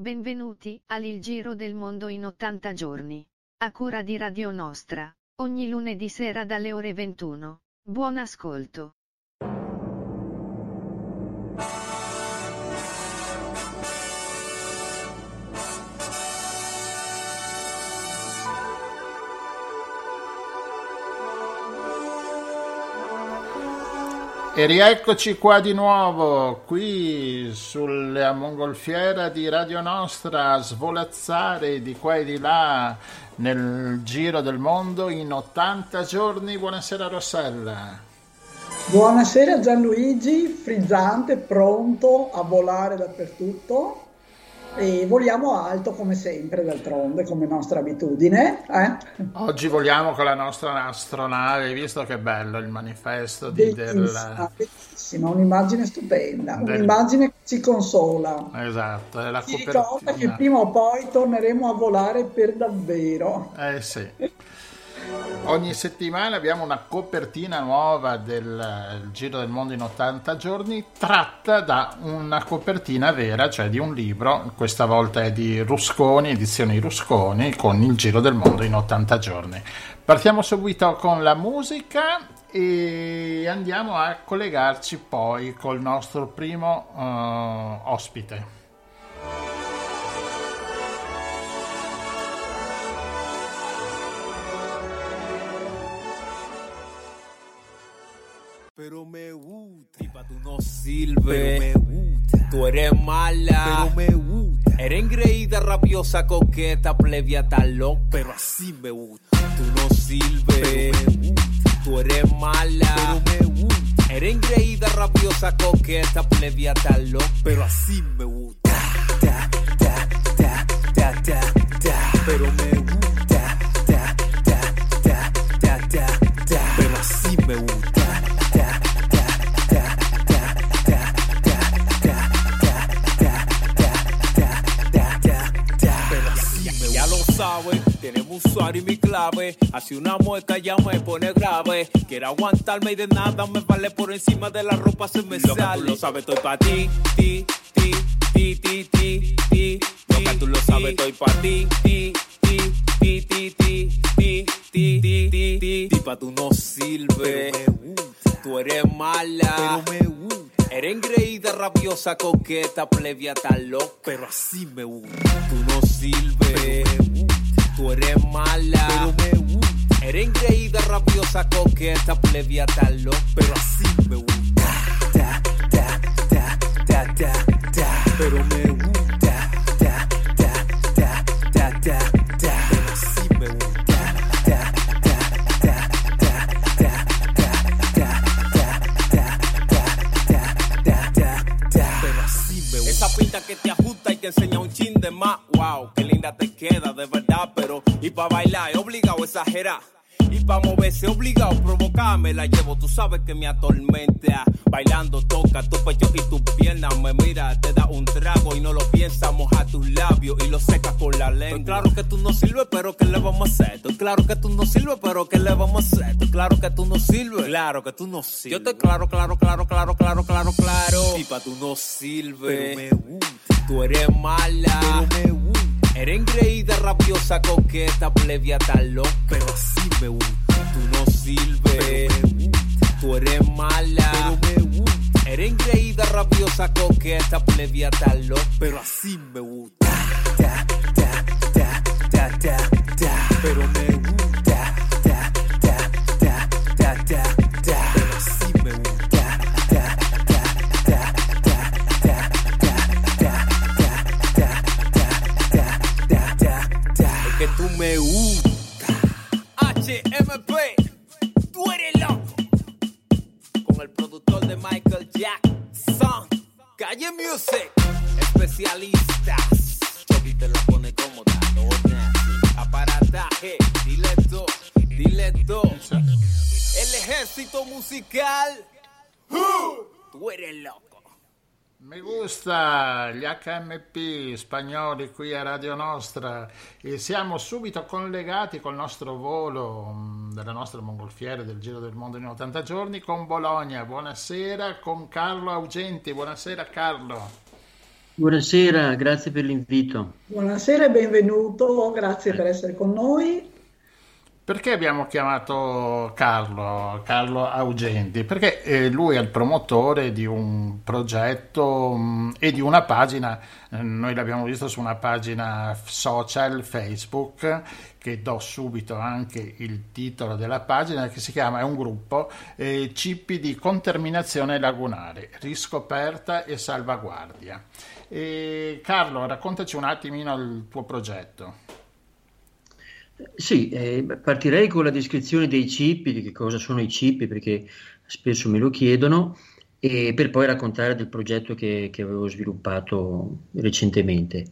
Benvenuti al Il Giro del Mondo in 80 giorni. A cura di Radio Nostra, ogni lunedì sera dalle ore 21. Buon ascolto. E rieccoci qua di nuovo, qui sulla mongolfiera di Radio Nostra, a svolazzare di qua e di là nel giro del mondo in 80 giorni. Buonasera Rossella. Buonasera Gianluigi, frizzante, pronto a volare dappertutto e voliamo alto come sempre, d'altronde, come nostra abitudine. Eh? Oggi voliamo con la nostra astronave, visto che bello il manifesto di, bellissima, del... bellissima, un'immagine stupenda, del... un'immagine che ci consola. Esatto, è la ci ricorda che prima o poi torneremo a volare per davvero. Eh sì. Ogni settimana abbiamo una copertina nuova del Giro del Mondo in 80 giorni, tratta da una copertina vera, cioè di un libro, questa volta è di Rusconi, edizioni Rusconi, con il Giro del Mondo in 80 giorni. Partiamo subito con la musica e andiamo a collegarci poi col nostro primo uh, ospite. Pero me gusta. Tipa, tú no sirves, pero me gusta. Tú eres mala, pero me gusta. Eres engreída, rabiosa, coqueta, plebia, talón, pero así me gusta. Tú no sirves, pero me gusta. Tú eres mala, pero me gusta. Eres engreída, rabiosa, coqueta, plebia, talón, pero así me gusta. Da, da, da, da, da, da, pero me gusta. Da, da, da, da, da, da, pero así me gusta. Tenemos un usuario y mi clave. Así una mueca ya me pone grave. Quiero aguantarme y de nada me vale por encima de la ropa se me sale. tú lo sabes, estoy pa' ti, ti, ti, ti, ti, ti, ti. Tú lo sabes, estoy pa' ti, ti, ti, ti, ti, ti, ti, ti, ti, ti, ti. Tipa, tú no sirves. Tú eres mala. Pero me gusta. Eres engreída, rabiosa, coqueta, plebia, tal pero así me gusta. Tú no sirves. Tú eres mala, pero me gusta. Eres engreída, rabiosa, coqueta, plebia, tal pero así me gusta. Da, da, da, da, da, da, pero me gusta. Pa' bailar, obligado a exagerar. Y pa' moverse obligado, provocarme la llevo, tú sabes que me atormenta. Bailando toca tu pecho y tu pierna me mira, te da un trago y no lo piensas, moja tus labios y lo secas con la lengua. Estoy claro que tú no sirves, pero ¿qué le vamos a hacer? Estoy claro que tú no sirves, pero ¿qué le vamos a hacer? Estoy claro que tú no sirves. Claro que tú no sirves. Yo estoy claro, claro, claro, claro, claro, claro, claro. pa' tú no sirves. Pero me gusta. Tú eres mala. Pero me gusta. Eres engreída, rabiosa, coqueta, plebia, talón, pero así me gusta. Tú no sirves, tú eres mala, pero me gusta. Eres engreída, rabiosa, coqueta, plebia, talón, pero así me gusta. Pero me que tú me gusta. HMP, tú eres loco. Con el productor de Michael Jackson. Calle Music, especialistas. Chucky te la pone cómoda, no Aparataje, dile todo, dile todo. El ejército musical. Tú eres loco. Mi gusta gli HMP spagnoli qui a Radio Nostra e siamo subito collegati col nostro volo mm, della nostra mongolfiera del Giro del Mondo in 80 giorni con Bologna. Buonasera con Carlo Augenti. Buonasera Carlo. Buonasera, grazie per l'invito. Buonasera e benvenuto, grazie per essere con noi. Perché abbiamo chiamato Carlo, Carlo Augenti? Perché eh, lui è il promotore di un progetto mm, e di una pagina, eh, noi l'abbiamo visto su una pagina social Facebook, che do subito anche il titolo della pagina, che si chiama, è un gruppo, eh, Cippi di conterminazione lagunare, riscoperta e salvaguardia. E Carlo, raccontaci un attimino il tuo progetto. Sì, eh, partirei con la descrizione dei chip, di che cosa sono i chip, perché spesso me lo chiedono, e per poi raccontare del progetto che, che avevo sviluppato recentemente.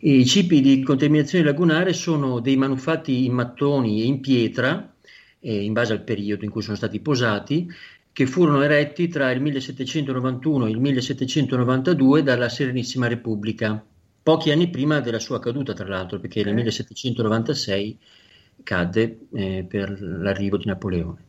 I chip di contaminazione lagunare sono dei manufatti in mattoni e in pietra, eh, in base al periodo in cui sono stati posati, che furono eretti tra il 1791 e il 1792 dalla Serenissima Repubblica pochi anni prima della sua caduta, tra l'altro, perché nel 1796 cadde eh, per l'arrivo di Napoleone.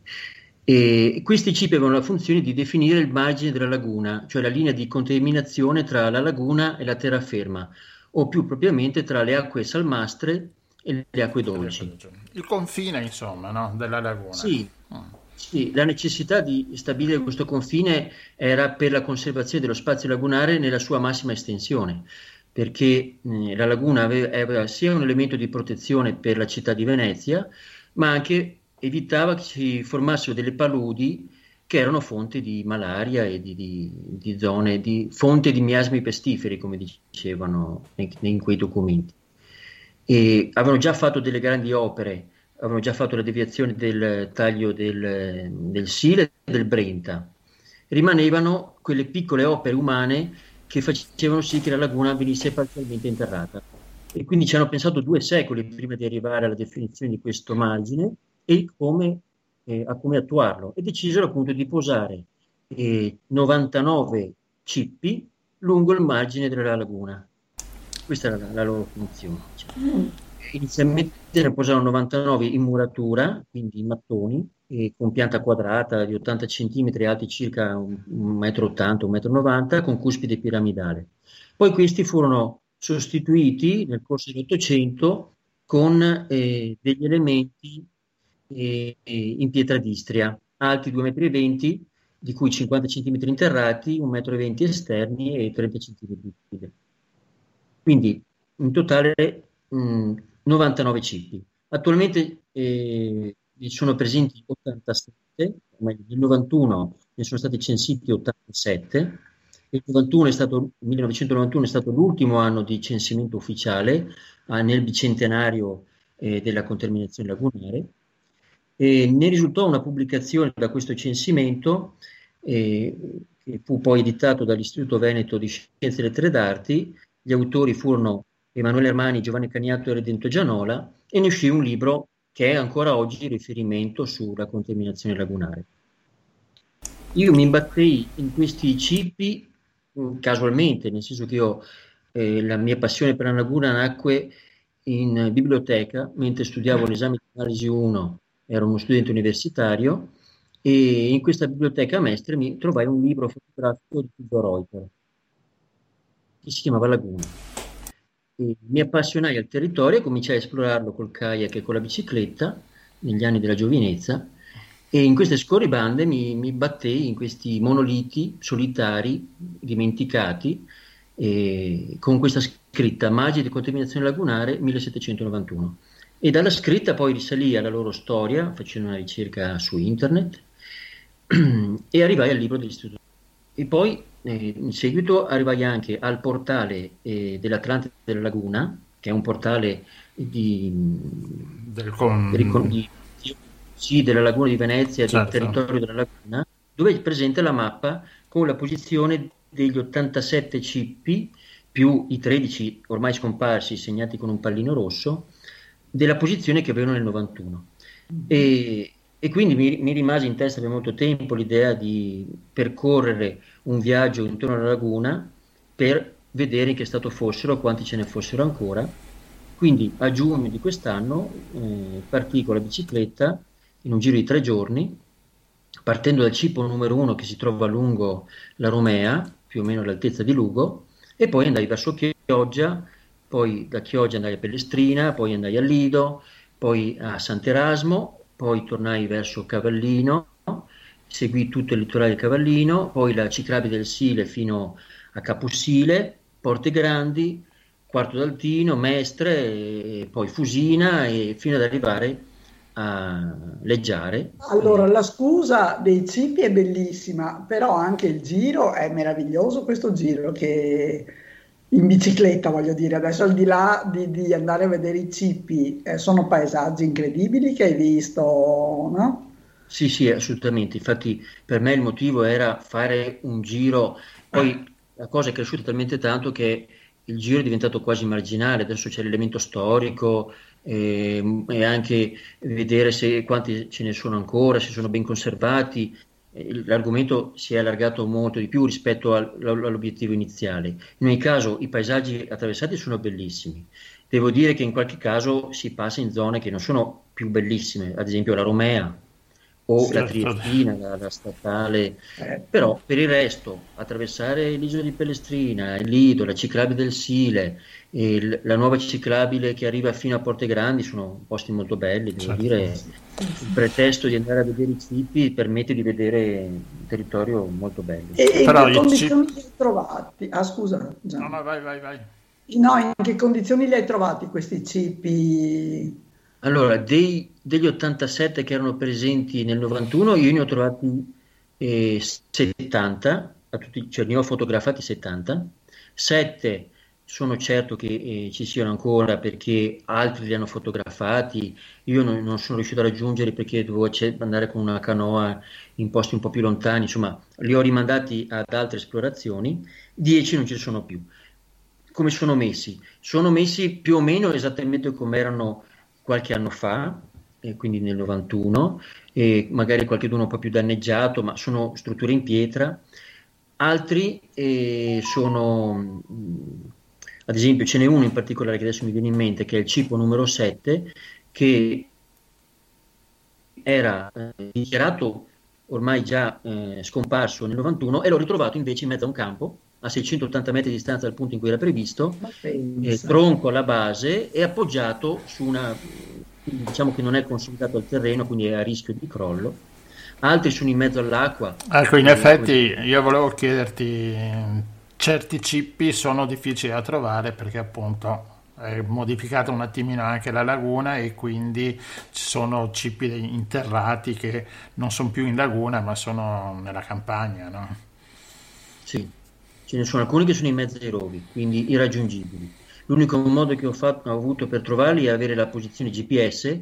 E questi chip avevano la funzione di definire il margine della laguna, cioè la linea di contaminazione tra la laguna e la terraferma, o più propriamente tra le acque salmastre e le acque dolci. Il confine, insomma, no? della laguna. Sì, mm. sì, la necessità di stabilire questo confine era per la conservazione dello spazio lagunare nella sua massima estensione perché eh, la laguna aveva, aveva, sia un elemento di protezione per la città di Venezia, ma anche evitava che si formassero delle paludi che erano fonte di malaria e di, di, di zone, di fonte di miasmi pestiferi, come dicevano in, in quei documenti. E avevano già fatto delle grandi opere, avevano già fatto la deviazione del taglio del, del Sile e del Brenta. Rimanevano quelle piccole opere umane che facevano sì che la laguna venisse parzialmente interrata. E quindi ci hanno pensato due secoli prima di arrivare alla definizione di questo margine e come, eh, a come attuarlo. E decisero appunto di posare eh, 99 cippi lungo il margine della laguna. Questa era la, la loro funzione. Diciamo. Inizialmente ne posarono 99 in muratura, quindi in mattoni, con pianta quadrata di 80 cm, alti circa 1,80 m, 1,90 m, con cuspide piramidale. Poi questi furono sostituiti nel corso dell'Ottocento con eh, degli elementi eh, in pietra d'Istria, alti 2,20 m, di cui 50 cm interrati, 1,20 m esterni e 30 cm di Quindi in totale mh, 99 cippi. Attualmente eh, sono presenti 87, nel 91 ne sono stati censiti 87, il, 91 è stato, il 1991 è stato l'ultimo anno di censimento ufficiale eh, nel bicentenario eh, della contaminazione lagunare. E ne risultò una pubblicazione da questo censimento eh, che fu poi editato dall'Istituto Veneto di Scienze e Lettere d'Arti, gli autori furono Emanuele Armani, Giovanni Caniato e Redento Gianola e ne uscì un libro che è ancora oggi riferimento sulla contaminazione lagunare. Io mi imbattei in questi cippi mm, casualmente, nel senso che io, eh, la mia passione per la laguna nacque in biblioteca mentre studiavo l'esame di analisi 1, ero uno studente universitario e in questa biblioteca mestre mi trovai un libro fotografico di Guido Reuter che si chiamava Laguna mi appassionai al territorio e cominciai a esplorarlo col kayak e con la bicicletta negli anni della giovinezza e in queste scorribande mi, mi battei in questi monoliti solitari, dimenticati, eh, con questa scritta Magia di contaminazione lagunare 1791. E dalla scritta poi risalì alla loro storia, facendo una ricerca su internet, e arrivai al libro dell'istituto. E poi eh, in seguito arrivai anche al portale eh, dell'Atlante della Laguna, che è un portale di, del con... di, di, sì, della Laguna di Venezia, certo. del territorio della Laguna, dove è presente la mappa con la posizione degli 87 cippi più i 13 ormai scomparsi segnati con un pallino rosso della posizione che avevano nel 91. E, e quindi mi, mi, rimase in testa per molto tempo l'idea di percorrere un viaggio intorno alla laguna per vedere in che stato fossero, quanti ce ne fossero ancora. Quindi a giugno di quest'anno eh, partì con la bicicletta in un giro di tre giorni, partendo dal cipo numero uno che si trova lungo la Romea, più o meno all'altezza di Lugo, e poi andai verso Chioggia, poi da Chioggia andai a Pellestrina, poi andai a Lido, poi a Sant'Erasmo, poi tornai verso Cavallino, seguì tutto il litorale di Cavallino, poi la Ciclabi del Sile fino a Capussile, Porte Grandi, Quarto d'Altino, Mestre, poi Fusina e fino ad arrivare a Leggiare. Allora, la scusa dei cibi è bellissima, però anche il giro è meraviglioso, questo giro che in bicicletta, voglio dire, adesso al di là di, di andare a vedere i cipi, eh, sono paesaggi incredibili che hai visto, no? Sì, sì, assolutamente. Infatti per me il motivo era fare un giro, poi la cosa è cresciuta talmente tanto che il giro è diventato quasi marginale, adesso c'è l'elemento storico eh, e anche vedere se, quanti ce ne sono ancora, se sono ben conservati. L'argomento si è allargato molto di più rispetto al, all'obiettivo iniziale. In ogni caso i paesaggi attraversati sono bellissimi. Devo dire che in qualche caso si passa in zone che non sono più bellissime, ad esempio la Romea, o certo. la Triestina, la, la statale, eh. però per il resto attraversare l'isola di Pellestrina, il Lido, la ciclabile del Sile, il, la nuova ciclabile che arriva fino a Porte Grandi sono posti molto belli, devo certo. dire, il pretesto di andare a vedere i cipi permette di vedere un territorio molto bello. E, però in che condizioni li hai trovati? Ah scusa. Già. No, no, vai, vai, vai. No, in che condizioni li hai trovati questi cipi? Allora, dei, degli 87 che erano presenti nel 91, io ne ho trovati eh, 70, tutti, cioè ne ho fotografati 70, 7 sono certo che eh, ci siano ancora perché altri li hanno fotografati, io non, non sono riuscito a raggiungere perché dovevo andare con una canoa in posti un po' più lontani, insomma li ho rimandati ad altre esplorazioni, 10 non ci sono più. Come sono messi? Sono messi più o meno esattamente come erano qualche anno fa, eh, quindi nel 91, e magari qualcuno un po' più danneggiato, ma sono strutture in pietra. Altri eh, sono, ad esempio, ce n'è uno in particolare che adesso mi viene in mente, che è il cipo numero 7, che era eh, dichiarato ormai già eh, scomparso nel 91 e l'ho ritrovato invece in mezzo a un campo a 680 metri di distanza dal punto in cui era previsto, eh, tronco alla base e appoggiato su una, diciamo che non è consolidato al terreno, quindi è a rischio di crollo. Altri sono in mezzo all'acqua. Ecco, in effetti io volevo chiederti, certi cippi sono difficili da trovare perché appunto è modificata un attimino anche la laguna e quindi ci sono cippi interrati che non sono più in laguna ma sono nella campagna, no? Sì, ce ne sono alcuni che sono in mezzo ai rovi, quindi irraggiungibili. L'unico modo che ho, fatto, ho avuto per trovarli è avere la posizione GPS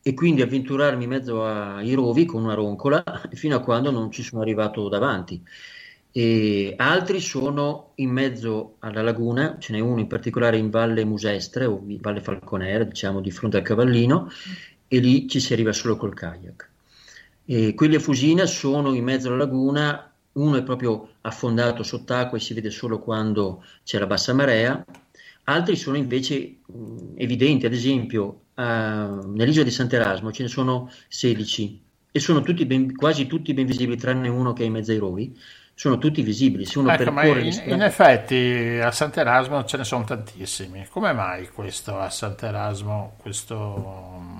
e quindi avventurarmi in mezzo ai rovi con una roncola fino a quando non ci sono arrivato davanti. E altri sono in mezzo alla laguna, ce n'è uno in particolare in Valle Musestre o Valle Falconera, diciamo di fronte al Cavallino, e lì ci si arriva solo col kayak. E quelli a Fusina sono in mezzo alla laguna uno è proprio affondato sott'acqua e si vede solo quando c'è la bassa marea, altri sono invece mh, evidenti, ad esempio uh, nell'isola di Sant'Erasmo ce ne sono 16 e sono tutti ben, quasi tutti ben visibili tranne uno che è in mezzo ai rovi, sono tutti visibili. Se uno ecco, in, in, effetti a Sant'Erasmo ce ne sono tantissimi. Come mai questo a Sant'Erasmo, questo...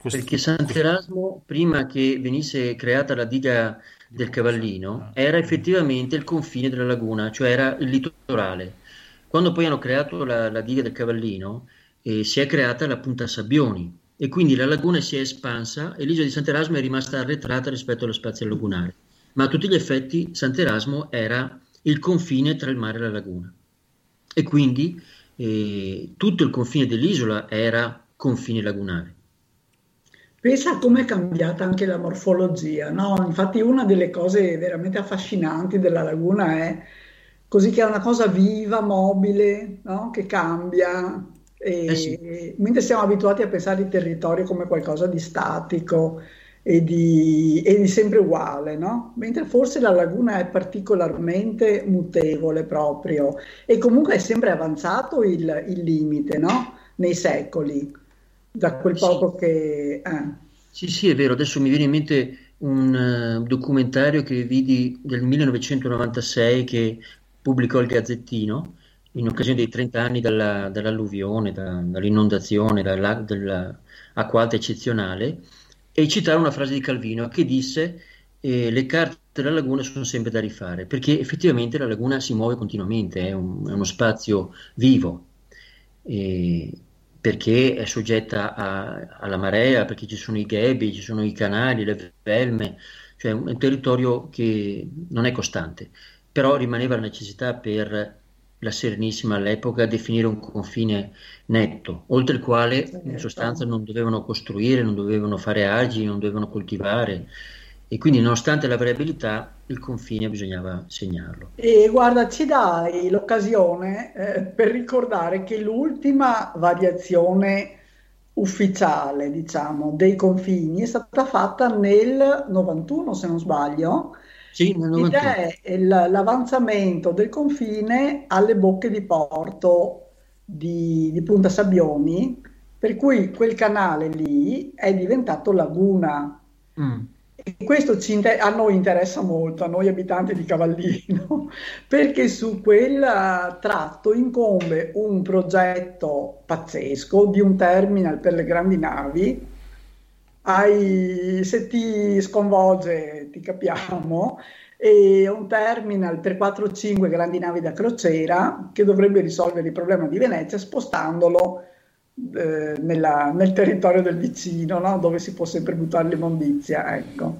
questo... Perché Sant'Erasmo, prima che venisse creata la diga del Cavallino era effettivamente il confine della laguna, cioè era il litorale. Quando poi hanno creato la, la diga del Cavallino, eh, si è creata la punta Sabbioni e quindi la laguna si è espansa e l'isola di Sant'Erasmo è rimasta arretrata rispetto allo spazio lagunare. Ma a tutti gli effetti Sant'Erasmo era il confine tra il mare e la laguna. E quindi eh, tutto il confine dell'isola era confine lagunare. Pensa a come è cambiata anche la morfologia, no? Infatti una delle cose veramente affascinanti della laguna è così che è una cosa viva, mobile, no? Che cambia. Eh sì. Mentre siamo abituati a pensare al territorio come qualcosa di statico e di, e di sempre uguale, no? Mentre forse la laguna è particolarmente mutevole proprio e comunque è sempre avanzato il, il limite, no? Nei secoli da quel poco sì. che... Eh. Sì, sì, è vero, adesso mi viene in mente un uh, documentario che vidi del 1996 che pubblicò il Gazzettino in occasione dei 30 anni dalla, dall'alluvione, da, dall'inondazione, dall'acqua alta eccezionale, e citare una frase di Calvino che disse eh, le carte della laguna sono sempre da rifare, perché effettivamente la laguna si muove continuamente, è, un, è uno spazio vivo, eh, perché è soggetta a, alla marea, perché ci sono i ghebi, ci sono i canali, le velme, cioè è un territorio che non è costante, però rimaneva la necessità per la Serenissima all'epoca definire un confine netto, oltre il quale in sostanza non dovevano costruire, non dovevano fare argini, non dovevano coltivare e quindi nonostante la variabilità il confine bisognava segnarlo. E guarda, ci dai l'occasione eh, per ricordare che l'ultima variazione ufficiale, diciamo, dei confini è stata fatta nel 91, se non sbaglio, sì, nel 91. ed è l'avanzamento del confine alle bocche di porto di, di Punta Sabbioni, per cui quel canale lì è diventato laguna. Mm. E questo inter- a noi interessa molto, a noi abitanti di Cavallino, perché su quel tratto incombe un progetto pazzesco di un terminal per le grandi navi. Hai, se ti sconvolge, ti capiamo, e un terminal per 4-5 grandi navi da crociera che dovrebbe risolvere il problema di Venezia spostandolo eh, nella, nel territorio del vicino, no? dove si può sempre buttare l'immondizia. Ecco.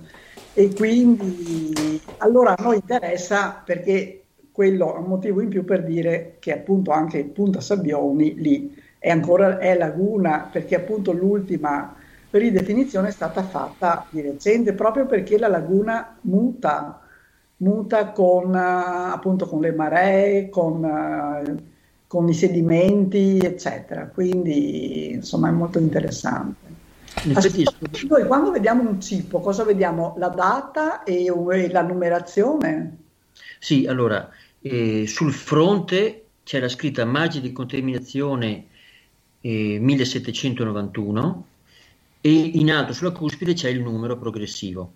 E quindi allora a noi interessa perché quello è un motivo in più per dire che appunto anche Punta Sabbioni lì è ancora è laguna perché appunto l'ultima ridefinizione è stata fatta di recente proprio perché la laguna muta, muta con appunto con le maree, con con i sedimenti, eccetera. Quindi, insomma, è molto interessante. Noi quando vediamo un cibo, cosa vediamo? La data e, e la numerazione? Sì, allora, eh, sul fronte c'è la scritta margine di contaminazione eh, 1791 e in alto sulla cuspide c'è il numero progressivo.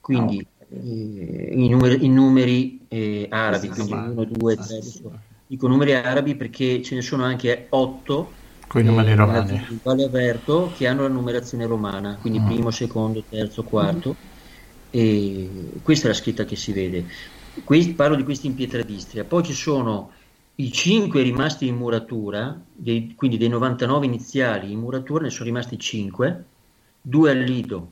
Quindi oh. eh, i numeri, i numeri eh, arabi, quindi 1, 2, 3, dico numeri arabi perché ce ne sono anche otto con i numeri romani vale avverto che hanno la numerazione romana quindi mm. primo, secondo, terzo, quarto mm. e questa è la scritta che si vede questi, parlo di questi in pietra d'Istria poi ci sono i 5 rimasti in muratura dei, quindi dei 99 iniziali in muratura ne sono rimasti 5 due a Lido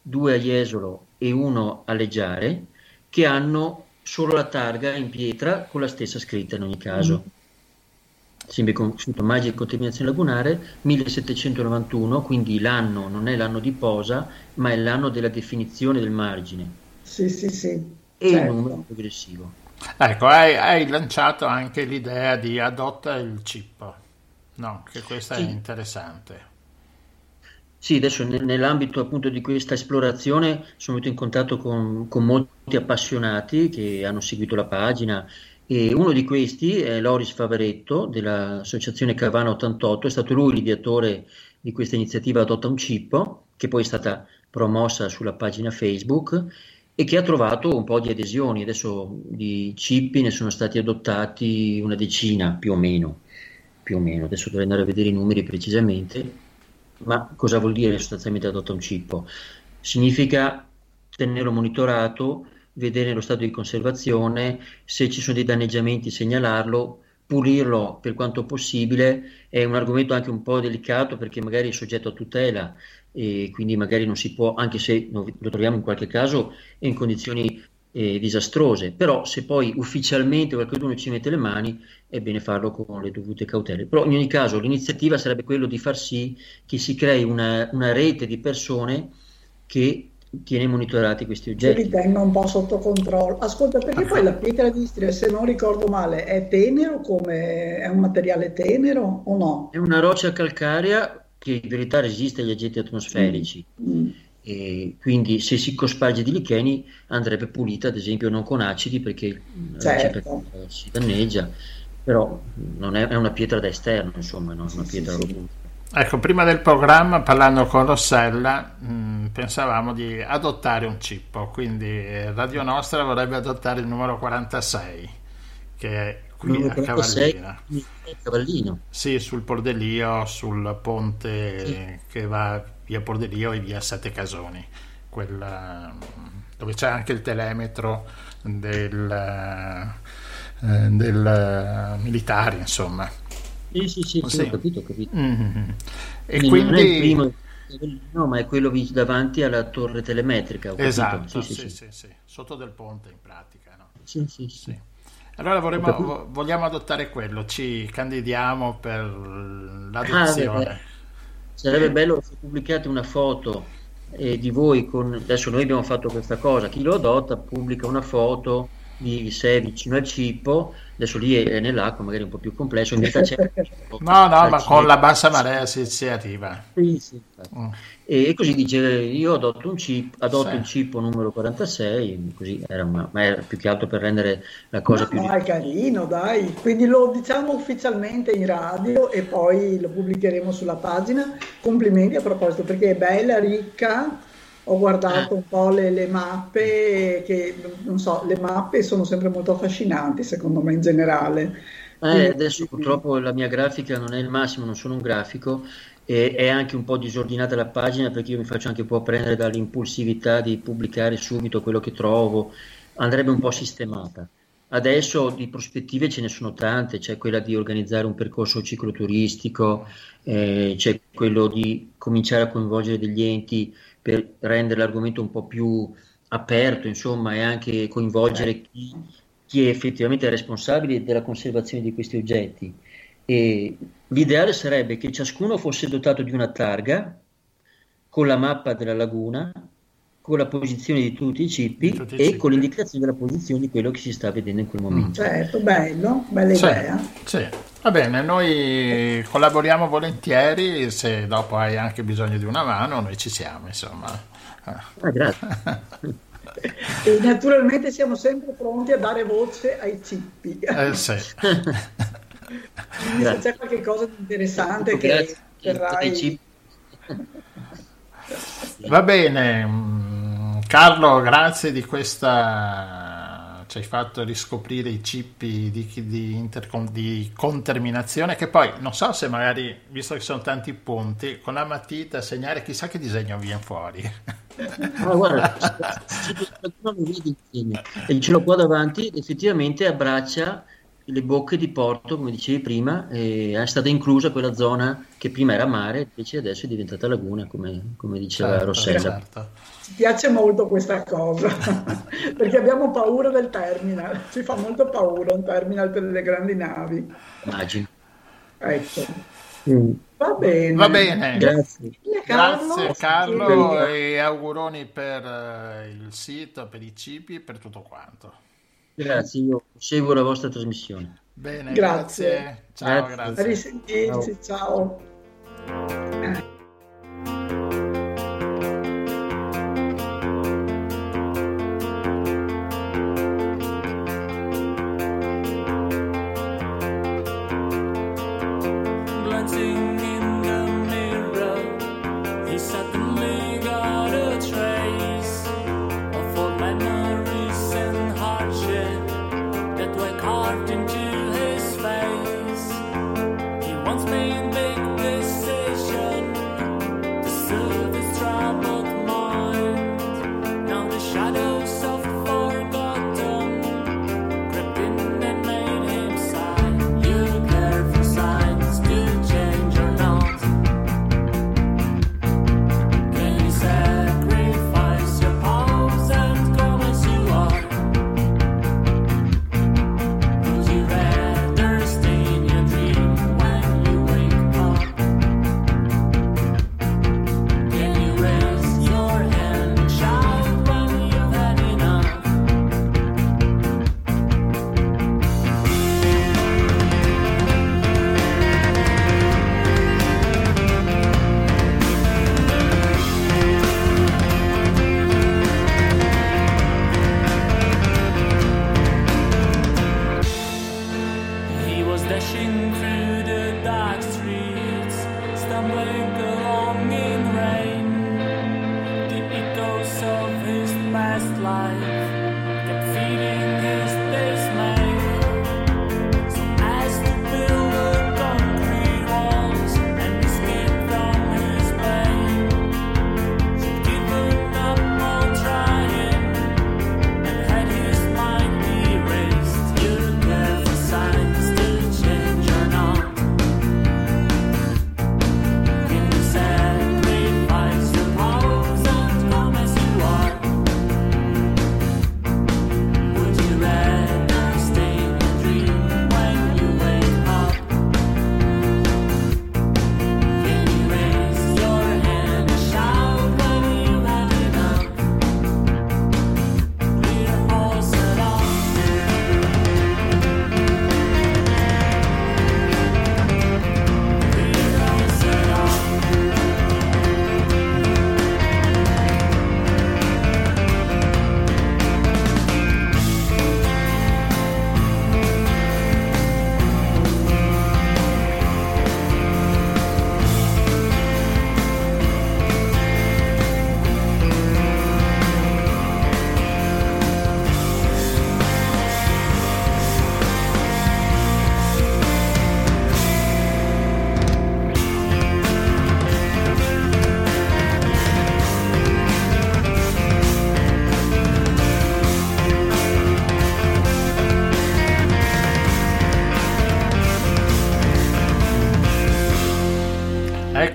due a Jesolo e uno a Leggiare che hanno solo la targa in pietra con la stessa scritta in ogni caso. Mm. Sempre con scritto Magia e contaminazione lagunare 1791, quindi l'anno non è l'anno di posa, ma è l'anno della definizione del margine. Sì, sì, sì. E certo. il numero progressivo. Ecco, hai, hai, lanciato anche l'idea di adotta il chip, no? Che questa sì. è interessante. Sì, adesso nell'ambito appunto di questa esplorazione sono venuto in contatto con, con, molti appassionati che hanno seguito la pagina e uno di questi è Loris Favaretto dell'associazione Cavana 88, è stato lui l'ideatore di questa iniziativa Adotta un Cippo, che poi è stata promossa sulla pagina Facebook e che ha trovato un po' di adesioni. Adesso di cippi ne sono stati adottati una decina più o meno, più o meno. adesso dovrei andare a vedere i numeri precisamente ma cosa vuol dire sostanzialmente adotta un cippo? Significa tenerlo monitorato, vedere lo stato di conservazione, se ci sono dei danneggiamenti segnalarlo, pulirlo per quanto possibile. È un argomento anche un po' delicato perché magari è soggetto a tutela e quindi magari non si può, anche se lo troviamo in qualche caso in condizioni eh, disastrose, però se poi ufficialmente qualcuno ci mette le mani è bene farlo con le dovute cautele. Però in ogni caso l'iniziativa sarebbe quello di far sì che si crei una, una rete di persone che tiene monitorati questi oggetti. Li tenga un po' sotto controllo. Ascolta, perché poi la pietra di Istria, se non ricordo male, è tenero come è un materiale tenero o no? È una roccia calcarea che in verità resiste agli agenti atmosferici. Mm. E quindi se si cosparge di licheni andrebbe pulita ad esempio non con acidi perché certo. si danneggia però non è, è, una pietra da esterno insomma non sì, una pietra sì, sì. ecco prima del programma parlando con Rossella mh, mm, pensavamo di adottare un cippo quindi Radio Nostra vorrebbe adottare il numero 46 che è qui a Cavallina. Cavallino. Sì, sul Pordelio, sul ponte sì. che va via Pordelio e via Sette Casoni, quella, dove c'è anche il telemetro del, eh, del militare, insomma. Sì, sì, sì, sì, ho capito, ho capito. Mm-hmm. E quindi, quindi... Non è il primo no, ma è quello davanti alla torre telemetrica. Esatto, sì, sì, sì, sì, sotto del ponte in pratica. No? Sì, sì, sì. Allora vorremmo, vogliamo adottare quello, ci candidiamo per l'adozione. Ah, Sarebbe bello se pubblicate una foto eh, di voi con... Adesso noi abbiamo fatto questa cosa, chi lo adotta pubblica una foto di sé vicino al cippo, adesso lì è, nell'acqua, magari un po' più complesso, invece c'è... no, no, ma con la bassa marea si, si arriva. Sì, sì, mm. e, e, così dice, io adotto un cippo, adotto sì. il cippo numero 46, così era, ma, ma, era più che altro per rendere la cosa no, più... Ma è carino, dai, quindi lo diciamo ufficialmente in radio e poi lo pubblicheremo sulla pagina. Complimenti a proposito, perché è bella, ricca ho guardato un po' le, le, mappe, che non so, le mappe sono sempre molto affascinanti secondo me in generale. Eh, adesso purtroppo la mia grafica non è il massimo, non sono un grafico e è anche un po' disordinata la pagina perché io mi faccio anche un po' prendere dall'impulsività di pubblicare subito quello che trovo, andrebbe un po' sistemata. Adesso di prospettive ce ne sono tante, c'è quella di organizzare un percorso cicloturistico, eh, c'è quello di cominciare a coinvolgere degli enti per rendere l'argomento un po' più aperto, insomma, e anche coinvolgere chi, chi è effettivamente responsabile della conservazione di questi oggetti. E l'ideale sarebbe che ciascuno fosse dotato di una targa con la mappa della laguna, con la posizione di tutti i cippi tutti e cippi. con l'indicazione della posizione di quello che si sta vedendo in quel mm. momento. Certo, bello, bella sì, idea. Sì. Va bene, noi collaboriamo volentieri, se dopo hai anche bisogno di una mano, noi ci siamo, insomma. Ah, grazie. e naturalmente siamo sempre pronti a dare voce ai cippi. Eh, sì. se c'è qualche cosa di interessante che verrai... Va bene, mm, Carlo, grazie di questa ci hai fatto riscoprire i cippi di, di, intercom, di conterminazione che poi non so se magari, visto che sono tanti punti, con la matita segnare chissà che disegno viene fuori. Ma guarda, e ce l'ho qua davanti effettivamente abbraccia le bocche di porto, come dicevi prima, è stata inclusa quella zona che prima era mare, invece adesso è diventata laguna, come, come diceva certo, Rossella. Certo. Ci piace molto questa cosa, perché abbiamo paura del terminal, ci fa molto paura un terminal per le grandi navi. Immagino. Ecco. Mm. Va bene. Va bene. Grazie. Carlo. Grazie Carlo e auguroni per uh, il sito, per i cibi e per tutto quanto. Grazie, io seguo la vostra trasmissione. Bene, grazie. grazie. Ciao, grazie. grazie. A risentirci, ciao. ciao.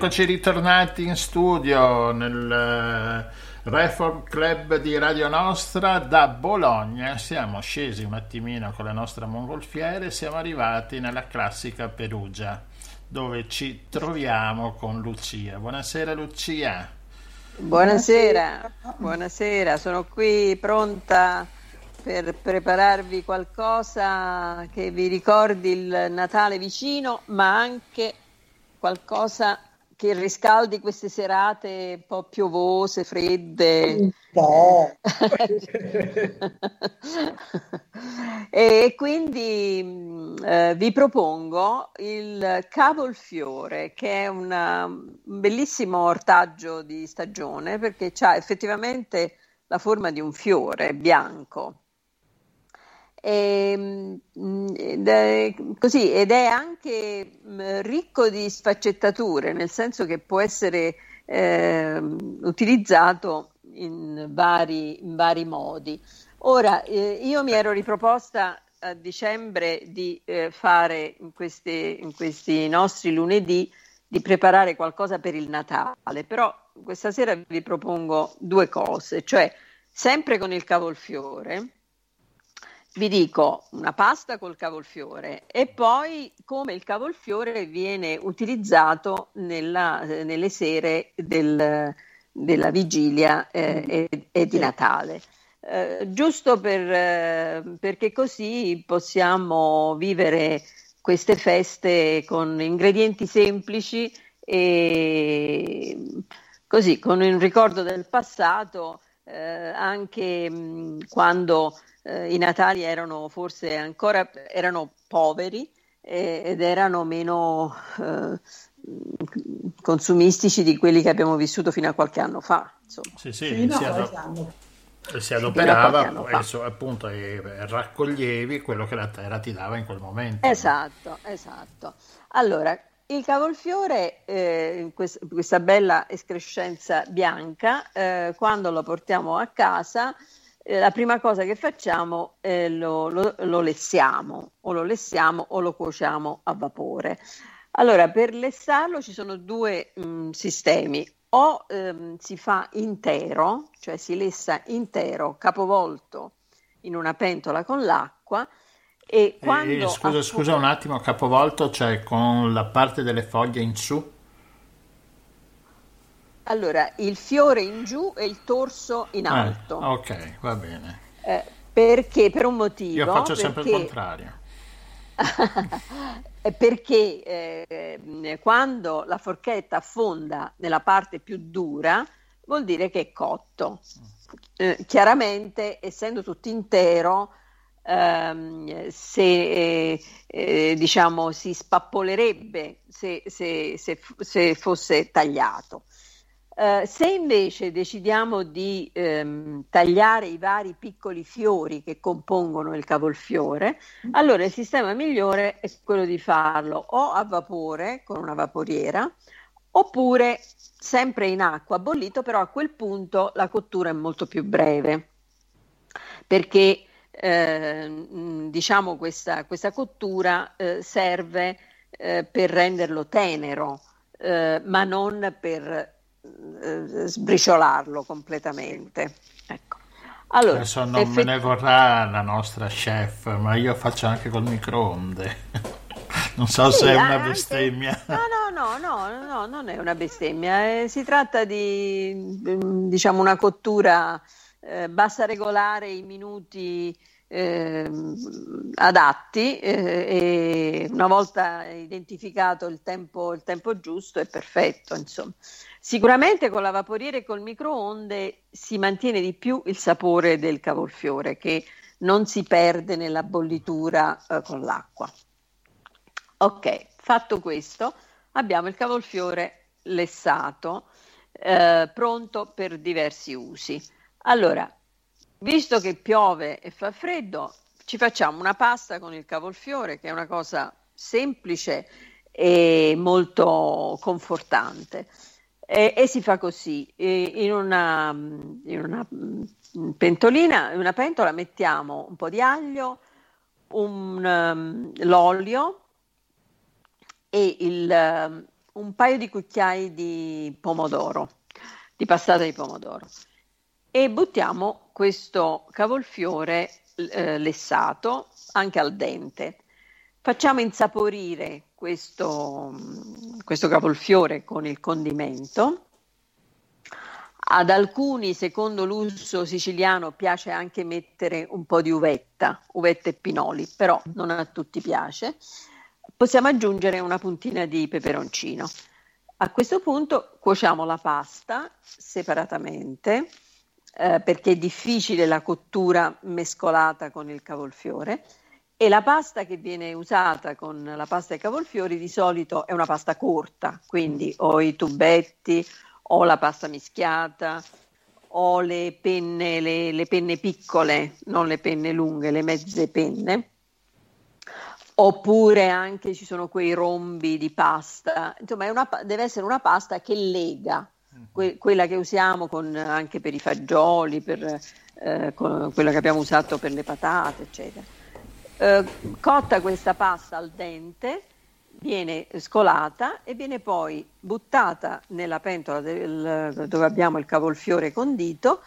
Eccoci ritornati in studio nel uh, Reform Club di Radio Nostra da Bologna. Siamo scesi un attimino con la nostra mongolfiere e siamo arrivati nella classica Perugia, dove ci troviamo con Lucia. Buonasera Lucia. Buonasera, buonasera, sono qui pronta per prepararvi qualcosa che vi ricordi il Natale vicino, ma anche qualcosa che riscaldi queste serate un po' piovose, fredde. Un po'. e quindi eh, vi propongo il cavolfiore, che è una, un bellissimo ortaggio di stagione perché ha effettivamente la forma di un fiore bianco e, ehm, ed, è, così, ed è anche mm, ricco di sfaccettature, nel senso che può essere eh, utilizzato in vari, in vari, modi. Ora, eh, io mi ero riproposta a dicembre di eh, fare in, queste, in questi nostri lunedì di preparare qualcosa per il Natale, però questa sera vi propongo due cose, cioè sempre con il cavolfiore, vi dico una pasta col cavolfiore e poi come il cavolfiore viene utilizzato nella, nelle sere del, della vigilia eh, e, e, di Natale. Eh, giusto per, eh, perché così possiamo vivere queste feste con ingredienti semplici e così con un ricordo del passato eh, anche mh, quando eh, i Natali erano forse ancora erano poveri eh, ed erano meno eh, consumistici di quelli che abbiamo vissuto fino a qualche anno fa. Insomma. Sì, sì, sì si, ad... si, adoperava e, appunto e raccoglievi quello che la terra ti dava in quel momento. Esatto, esatto. Allora, il cavolfiore, eh, questa, questa, bella escrescenza bianca, eh, quando lo portiamo a casa, eh, la prima cosa che facciamo è lo, lo, lo lessiamo, o lo lessiamo o lo cuociamo a vapore. Allora, per lessarlo ci sono due mh, mm, sistemi. O ehm, si fa intero, cioè si lessa intero, capovolto in una pentola con l'acqua, e quando... Eh, scusa, scusa un attimo, capovolto, cioè con la parte delle foglie in su? Allora, il fiore in giù e il torso in eh, alto. Eh, ok, va bene. Eh, perché? Per un motivo. Io faccio sempre il contrario. perché eh, quando la forchetta affonda nella parte più dura, vuol dire che è cotto. Eh, chiaramente, essendo tutto intero, ehm, se eh, eh, diciamo si spappolerebbe se, se, se, se fosse tagliato. Uh, se invece decidiamo di ehm, tagliare i vari piccoli fiori che compongono il cavolfiore, allora il sistema migliore è quello di farlo o a vapore con una vaporiera oppure sempre in acqua bollito, però a quel punto la cottura è molto più breve. Perché eh, diciamo questa, questa cottura eh, serve eh, per renderlo tenero, eh, ma non per eh, sbriciolarlo completamente. Ecco. Allora, Adesso non effett- me ne vorrà la nostra chef, ma io faccio anche col microonde. non so sì, se è una anche... bestemmia. No, no, no, no, no, non è una bestemmia. Eh, si tratta di diciamo una cottura, eh, basta regolare i minuti eh, adatti eh, e una volta identificato il tempo, il tempo giusto è perfetto. Insomma. Sicuramente con la vaporiera e col microonde si mantiene di più il sapore del cavolfiore che non si perde nella bollitura eh, con l'acqua. Ok, fatto questo, abbiamo il cavolfiore lessato, eh, pronto per diversi usi. Allora, visto che piove e fa freddo, ci facciamo una pasta con il cavolfiore, che è una cosa semplice e molto confortante. E, e si fa così, in una, in una pentolina, in una pentola mettiamo un po' di aglio, un, um, l'olio e il, um, un paio di cucchiai di pomodoro, di passata di pomodoro e buttiamo questo cavolfiore eh, lessato anche al dente. Facciamo insaporire questo, questo cavolfiore con il condimento. Ad alcuni, secondo l'uso siciliano, piace anche mettere un po' di uvetta, uvetta e pinoli, però non a tutti piace. Possiamo aggiungere una puntina di peperoncino. A questo punto cuociamo la pasta separatamente eh, perché è difficile la cottura mescolata con il cavolfiore e la pasta che viene usata con la pasta ai cavolfiori di solito è una pasta corta, quindi o i tubetti o la pasta mischiata o le penne, le, le penne piccole, non le penne lunghe, le mezze penne. Oppure anche ci sono quei rombi di pasta, insomma una, deve essere una pasta che lega, que- quella che usiamo con, anche per i fagioli, per eh, quella che abbiamo usato per le patate, eccetera. Eh, cotta questa pasta al dente, viene scolata e viene poi buttata nella pentola del, dove abbiamo il cavolfiore condito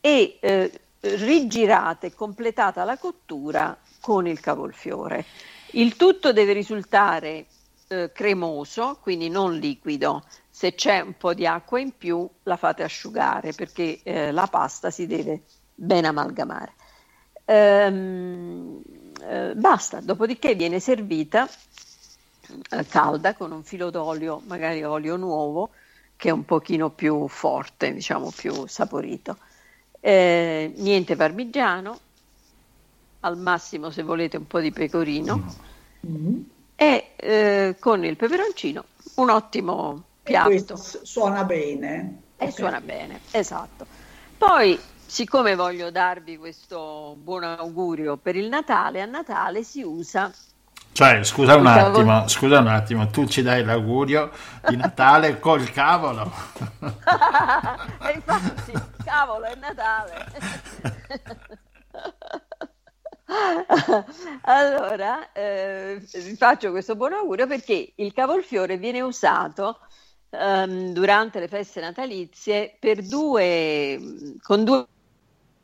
e eh, rigirata e completata la cottura con il cavolfiore. Il tutto deve risultare eh, cremoso, quindi non liquido. Se c'è un po' di acqua in più la fate asciugare perché eh, la pasta si deve ben amalgamare. Ehm, eh, basta, dopodiché viene servita eh, calda con un filo d'olio, magari olio nuovo, che è un pochino più forte, diciamo più saporito. Eh, niente parmigiano, al massimo se volete un po' di pecorino. Mm-hmm e eh, con il peperoncino un ottimo piatto. suona bene. E okay. suona bene, esatto. Poi, siccome voglio darvi questo buon augurio per il Natale, a Natale si usa cioè, scusa un attimo, scusa un attimo, tu ci dai l'augurio di Natale col cavolo. e infatti, cavolo, è Natale. allora, eh, vi faccio questo buon augurio perché il cavolfiore viene usato um, durante le feste natalizie per due, con due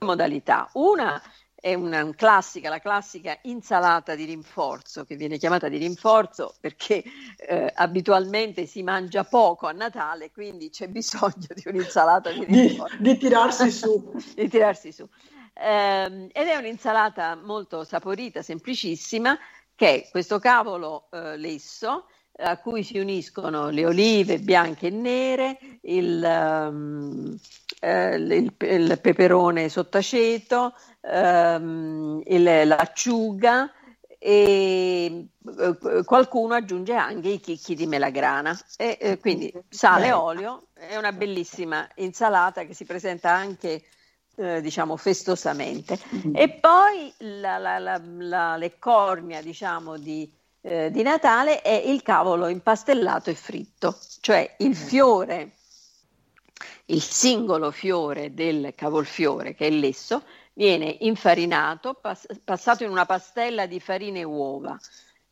modalità. Una è una, un classica, la classica insalata di rinforzo, che viene chiamata di rinforzo perché eh, abitualmente si mangia poco a Natale, quindi c'è bisogno di un'insalata di rinforzo. di, di tirarsi su. di tirarsi su eh, ed è un'insalata molto saporita, semplicissima, che è questo cavolo eh, lesso a cui si uniscono le olive bianche e nere, il, um, eh, il, il peperone sottaceto, il, l'acciuga e eh, qualcuno aggiunge anche i chicchi di melagrana e eh, quindi sale e olio è una bellissima insalata che si presenta anche eh, diciamo festosamente. Mm-hmm. E poi la, la, la, la l'eccornia diciamo di, eh, di, Natale è il cavolo impastellato e fritto, cioè il mm. fiore, il singolo fiore del cavolfiore che è lesso viene infarinato, pass- passato in una pastella di farina e uova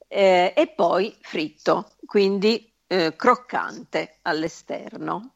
eh, e poi fritto, quindi eh, croccante all'esterno.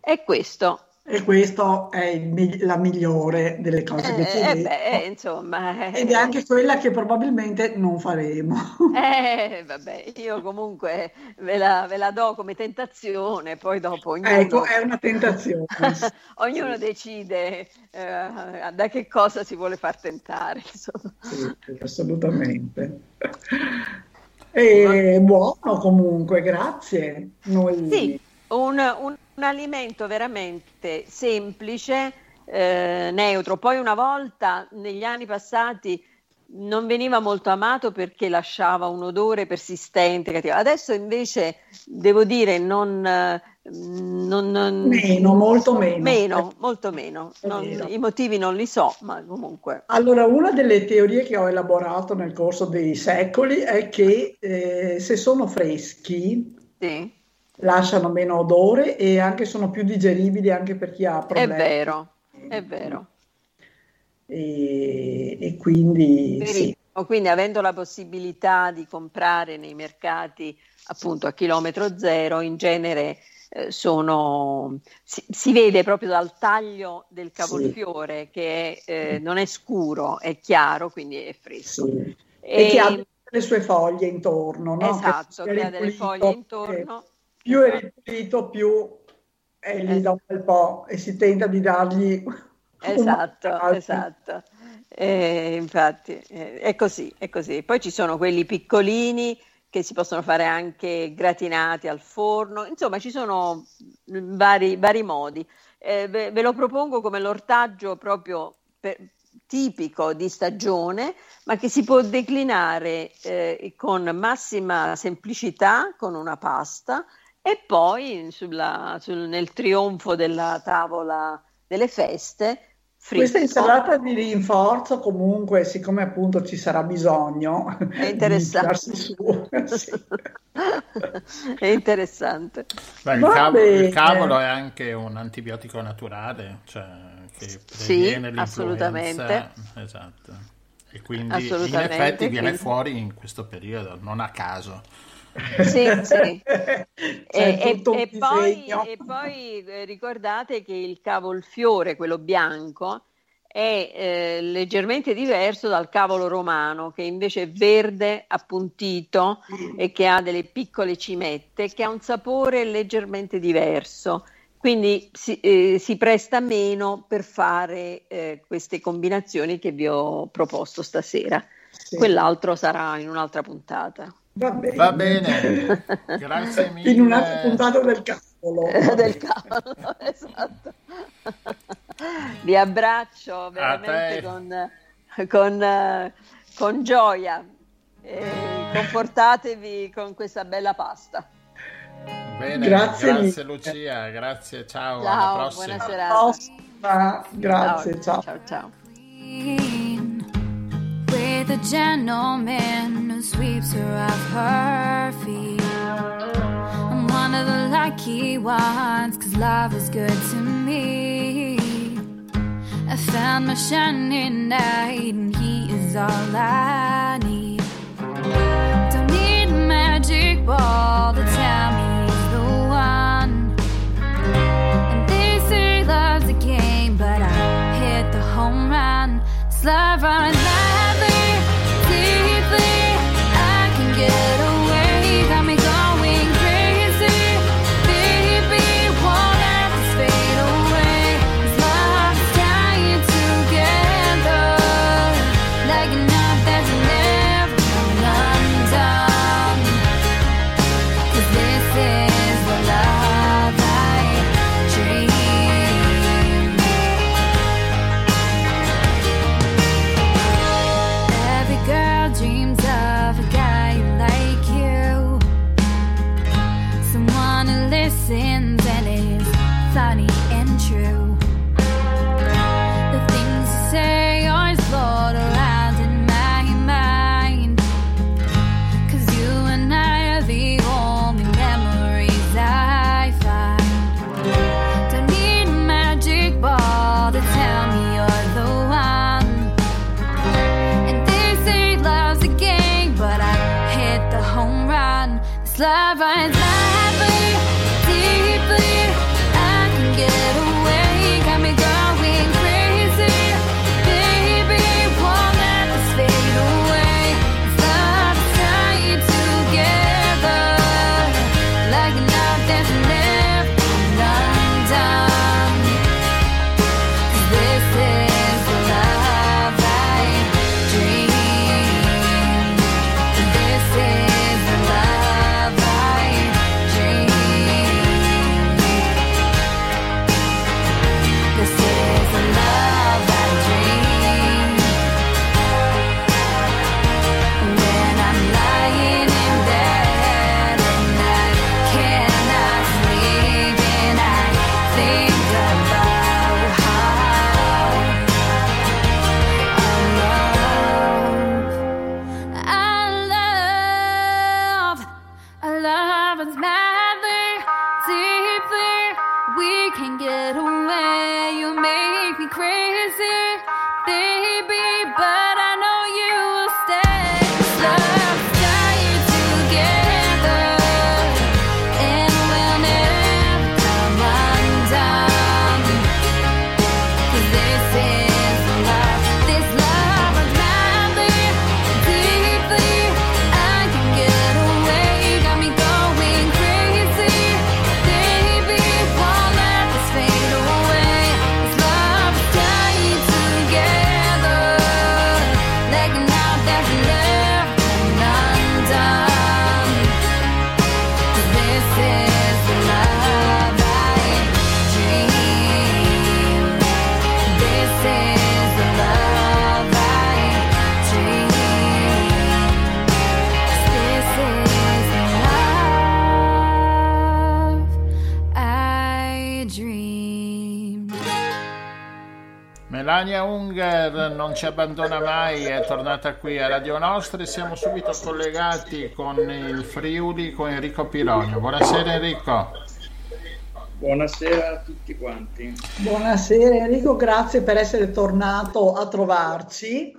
E questo e questa è il, la migliore delle cose che ci eh, beh, insomma, eh, ed è anche quella che probabilmente non faremo. Eh, vabbè, io comunque ve la, ve la, do come tentazione, poi dopo ognuno... Ecco, è una tentazione. ognuno decide eh, da che cosa si vuole far tentare. Insomma. Sì, assolutamente. E buono comunque, grazie. Noi... Sì, un, un un alimento veramente semplice, eh, neutro. Poi una volta, negli anni passati, non veniva molto amato perché lasciava un odore persistente. Cattivo. Adesso invece devo dire non, non, non meno, molto meno. Meno, molto meno. Non, I motivi non li so, ma comunque. Allora, una delle teorie che ho elaborato nel corso dei secoli è che eh, se sono freschi, sì lasciano meno odore e anche sono più digeribili anche per chi ha problemi. È vero, è vero. E, e quindi sì. quindi avendo la possibilità di comprare nei mercati appunto a chilometro zero, in genere eh, sono, si, si, vede proprio dal taglio del cavolfiore sì. che è, eh, non è scuro, è chiaro, quindi è fresco. Sì. E, e, che ha le sue foglie intorno, no? Esatto, che, che ha delle foglie intorno. Più è ripulito, più è lì da un bel po' e si tenta di dargli... Esatto, esatto. Eh, infatti eh, è così, è così. Poi ci sono quelli piccolini che si possono fare anche gratinati al forno, insomma ci sono vari, vari modi. Eh, ve, ve, lo propongo come l'ortaggio proprio per, tipico di stagione, ma che si può declinare eh, con massima semplicità con una pasta e poi sulla, sul, nel trionfo della tavola delle feste Fritto. Questa insalata di rinforzo comunque, siccome appunto ci sarà bisogno, è interessante. Su, sì. è interessante. Beh, il, cavolo, il, cavolo, è anche un antibiotico naturale, cioè che previene sì, assolutamente. Esatto. E quindi in effetti viene quindi... fuori in questo periodo, non a caso. Sì, sì. e, e, e, poi, e, poi, eh, ricordate che il cavolfiore, quello bianco, è eh, leggermente diverso dal cavolo romano, che invece è verde, appuntito e che ha delle piccole cimette, che ha un sapore leggermente diverso. Quindi si, eh, si presta meno per fare eh, queste combinazioni che vi ho proposto stasera. Sì. Quell'altro sarà in un'altra puntata. Va bene. Va bene. Grazie mille. In un'altra puntata del cavolo. del cavolo, esatto. Vi abbraccio veramente con, con, con, gioia. E confortatevi con questa bella pasta. Bene, grazie, grazie Lucia, grazie, ciao, ciao alla prossima. Buona serata. Grazie, ciao. ciao. ciao. A gentleman who sweeps her off her feet. I'm one of the lucky ones, cause love is good to me. I found my shining knight, and he is all I need. Don't need a magic ball to tell me he's the one. And they say love's a game, but I hit the home run. It's love running crazy, Yeah. get away, got me gone. Melania Unger non ci abbandona mai, è tornata qui a Radio Nostra e siamo subito collegati con il Friuli, con Enrico Pironio. Buonasera Enrico. Buonasera a tutti quanti. Buonasera Enrico, grazie per essere tornato a trovarci.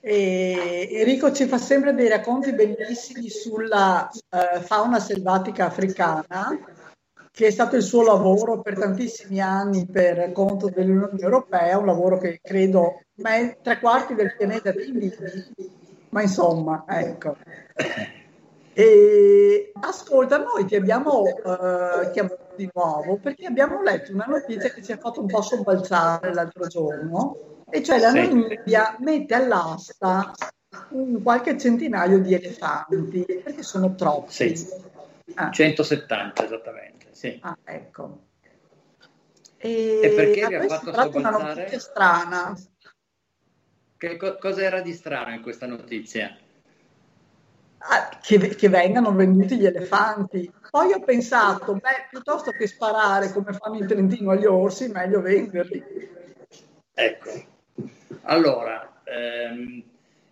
E Enrico ci fa sempre dei racconti bellissimi sulla uh, fauna selvatica africana che è stato il suo lavoro per tantissimi anni per conto dell'Unione Europea, un lavoro che credo tre quarti del pianeta Indidi, ma insomma, ecco. E ascolta, noi ti abbiamo uh, chiamato di nuovo perché abbiamo letto una notizia che ci ha fatto un po' sobbalzare l'altro giorno, e cioè la Namibia mette all'asta un qualche centinaio di elefanti perché sono troppi. Sì. Ah. 170 esattamente. Sì. Ah, ecco. E, e perché vi ha fatto sobbalzare? una notizia strana. Che co- cosa era di strano in questa notizia? Ah, che, che, vengano venduti gli elefanti. Poi ho pensato, beh, piuttosto che sparare come fanno in Trentino agli orsi, meglio venderli. Ecco, allora, ehm,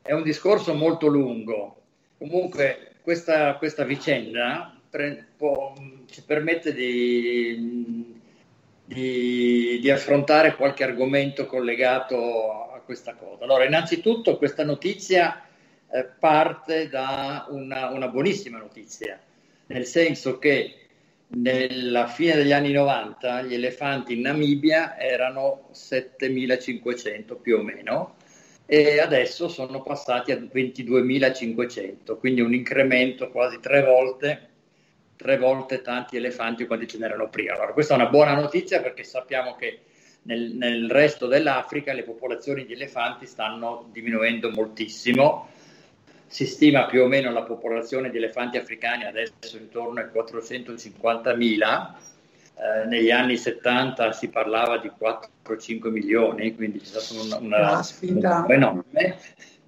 è un discorso molto lungo. Comunque, questa, questa vicenda pre- può, ci permette di, di, di, affrontare qualche argomento collegato a questa cosa. Allora, innanzitutto questa notizia eh, parte da una, una buonissima notizia, nel senso che nella fine degli anni 90 gli elefanti in Namibia erano 7500 più o meno e adesso sono passati a 22.500, quindi un incremento quasi tre volte tre volte tanti elefanti quanti ce n'erano prima. Allora, questa è una buona notizia perché sappiamo che nel, nel, resto dell'Africa le popolazioni di elefanti stanno diminuendo moltissimo. Si stima più o meno la popolazione di elefanti africani adesso intorno ai 450.000. Eh, negli anni 70 si parlava di 4-5 milioni, quindi c'è stato una, una, un enorme.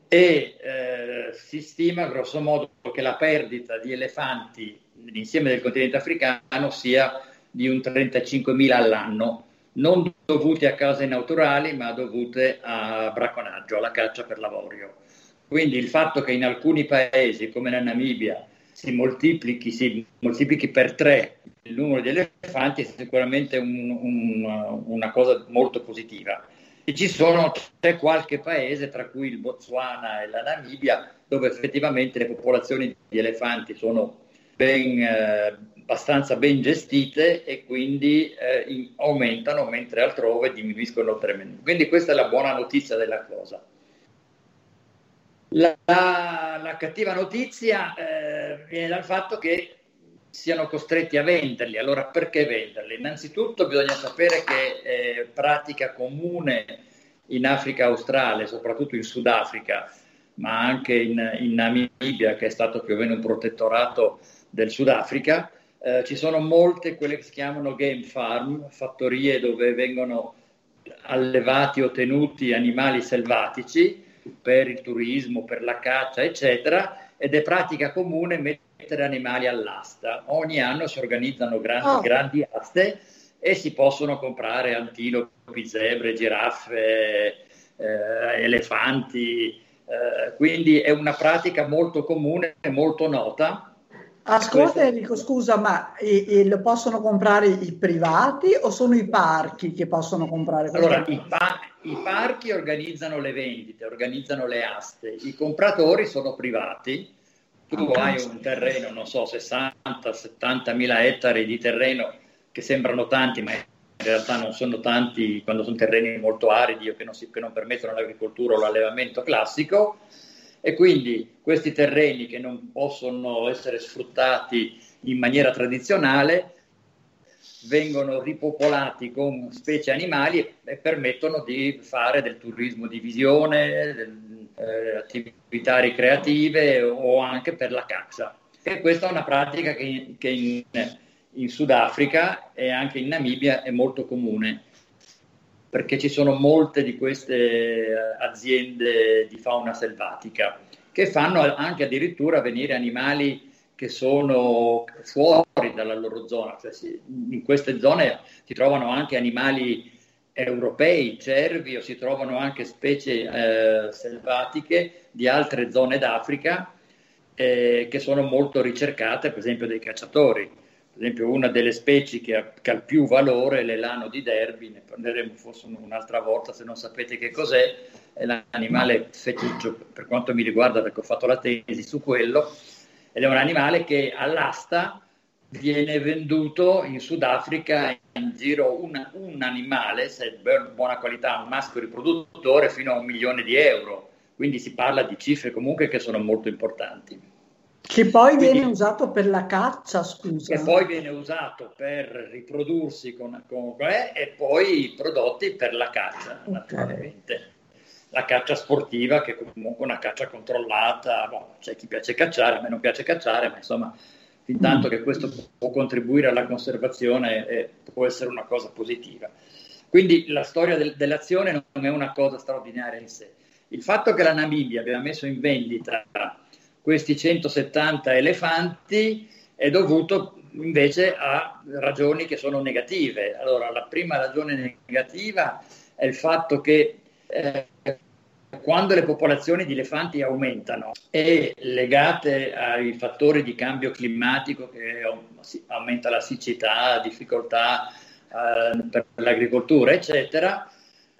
E eh, si stima grosso modo che la perdita di elefanti nell'insieme del continente africano sia di un 35.000 all'anno, non dovute a cause naturali, ma dovute a bracconaggio, alla caccia per l'avorio. Quindi il fatto che in alcuni paesi, come la Namibia, si moltiplichi, si moltiplichi per tre il numero di elefanti è sicuramente un, un, una cosa molto positiva. E ci sono c'è qualche paese, tra cui il Botswana e la Namibia, dove effettivamente le popolazioni di elefanti sono ben, eh, abbastanza ben gestite e quindi eh, in, aumentano mentre altrove diminuiscono tremendamente. Quindi questa è la buona notizia della cosa. La, la, la cattiva notizia eh, viene dal fatto che siano costretti a venderli. Allora perché venderli? Innanzitutto bisogna sapere che è pratica comune in Africa australe, soprattutto in Sudafrica, ma anche in, in Namibia, che è stato più o meno un protettorato del Sudafrica. Eh, ci sono molte quelle che si chiamano game farm, fattorie dove vengono allevati o tenuti animali selvatici per il turismo, per la caccia, eccetera, ed è pratica comune mettere animali all'asta. Ogni anno si organizzano grandi, oh. grandi aste e si possono comprare antilopi, zebre, giraffe, eh, elefanti. Eh, quindi è una pratica molto comune e molto nota Ascolta Enrico, scusa, ma e, e lo possono comprare i privati o sono i parchi che possono comprare? Allora, i, pa- i, parchi organizzano le vendite, organizzano le aste, i compratori sono privati. Tu okay. hai un terreno, non so, 60-70 mila ettari di terreno che sembrano tanti, ma in realtà non sono tanti quando sono terreni molto aridi o che non, si, che non permettono l'agricoltura o l'allevamento classico e quindi questi terreni che non possono essere sfruttati in maniera tradizionale vengono ripopolati con specie animali e permettono di fare del turismo di visione, del, eh, attività ricreative o anche per la caccia. E questa è una pratica che, che in, in Sudafrica e anche in Namibia è molto comune perché ci sono molte di queste eh, aziende di fauna selvatica che fanno anche addirittura venire animali che sono fuori dalla loro zona, cioè in queste zone si trovano anche animali europei, cervi o si trovano anche specie eh, selvatiche di altre zone d'Africa eh, che sono molto ricercate, per esempio dai cacciatori. Esempio una delle specie che ha, che ha più valore è l'elano di Derby, ne parleremo forse un'altra volta se non sapete che cos'è, è l'animale feticcio per quanto mi riguarda perché ho fatto la tesi su quello, ed è un animale che all'asta viene venduto in Sudafrica in giro un, un animale, se è buona qualità, un maschio riproduttore, fino a un milione di euro. Quindi si parla di cifre comunque che sono molto importanti. Che poi Quindi, viene usato per la caccia, scusa. Che poi viene usato per riprodursi con, con eh, e poi prodotti per la caccia, okay. naturalmente. La caccia sportiva, che è comunque una caccia controllata, boh, c'è chi piace cacciare, a me non piace cacciare, ma insomma fin tanto che questo può contribuire alla conservazione eh, può essere una cosa positiva. Quindi la storia del, dell'azione non è una cosa straordinaria in sé. Il fatto che la Namibia abbia messo in vendita questi 170 elefanti è dovuto invece a ragioni che sono negative. Allora, la prima ragione negativa è il fatto che eh, quando le popolazioni di elefanti aumentano e legate ai fattori di cambio climatico che aumenta la siccità, difficoltà eh, per l'agricoltura, eccetera,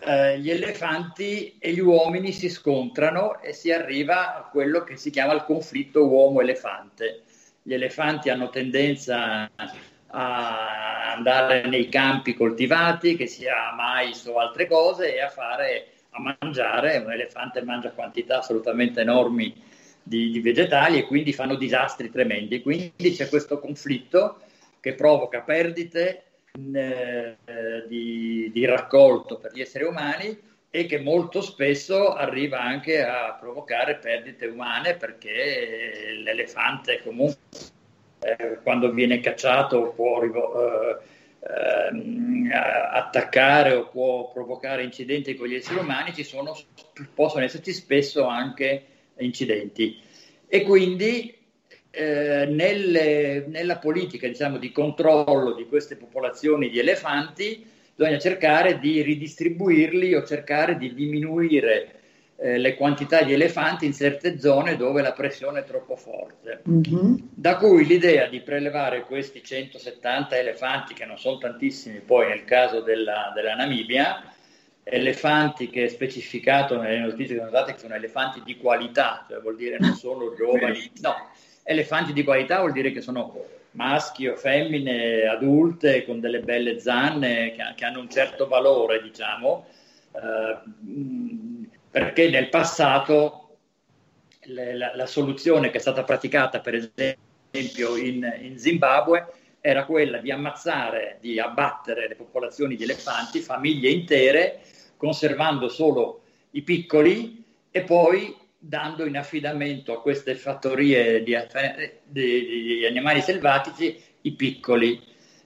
eh, gli elefanti e gli uomini si scontrano e si arriva a quello che si chiama il conflitto uomo-elefante. Gli elefanti hanno tendenza a andare nei campi coltivati, che sia mais o altre cose, e a fare a mangiare, un elefante mangia quantità assolutamente enormi di, di vegetali e quindi fanno disastri tremendi. Quindi c'è questo conflitto che provoca perdite di, di, raccolto per gli esseri umani e che molto spesso arriva anche a provocare perdite umane perché l'elefante comunque eh, quando viene cacciato può eh, ehm, attaccare o può provocare incidenti con gli esseri umani, ci sono, possono esserci spesso anche incidenti. E quindi eh, nelle, nella politica diciamo, di controllo di queste popolazioni di elefanti bisogna cercare di ridistribuirli o cercare di diminuire eh, le quantità di elefanti in certe zone dove la pressione è troppo forte. Mm-hmm. Da cui l'idea di prelevare questi 170 elefanti, che non sono tantissimi poi nel caso della, della Namibia, elefanti che è specificato nelle notizie che sono date che sono elefanti di qualità, cioè vuol dire non solo giovani, no, elefanti di qualità vuol dire che sono maschi o femmine adulte con delle belle zanne che, che hanno un certo valore, diciamo, eh, perché nel passato le, la, la, soluzione che è stata praticata per esempio in, in, Zimbabwe era quella di ammazzare, di abbattere le popolazioni di elefanti, famiglie intere, conservando solo i piccoli e poi dando in affidamento a queste fattorie di, di, di animali selvatici i piccoli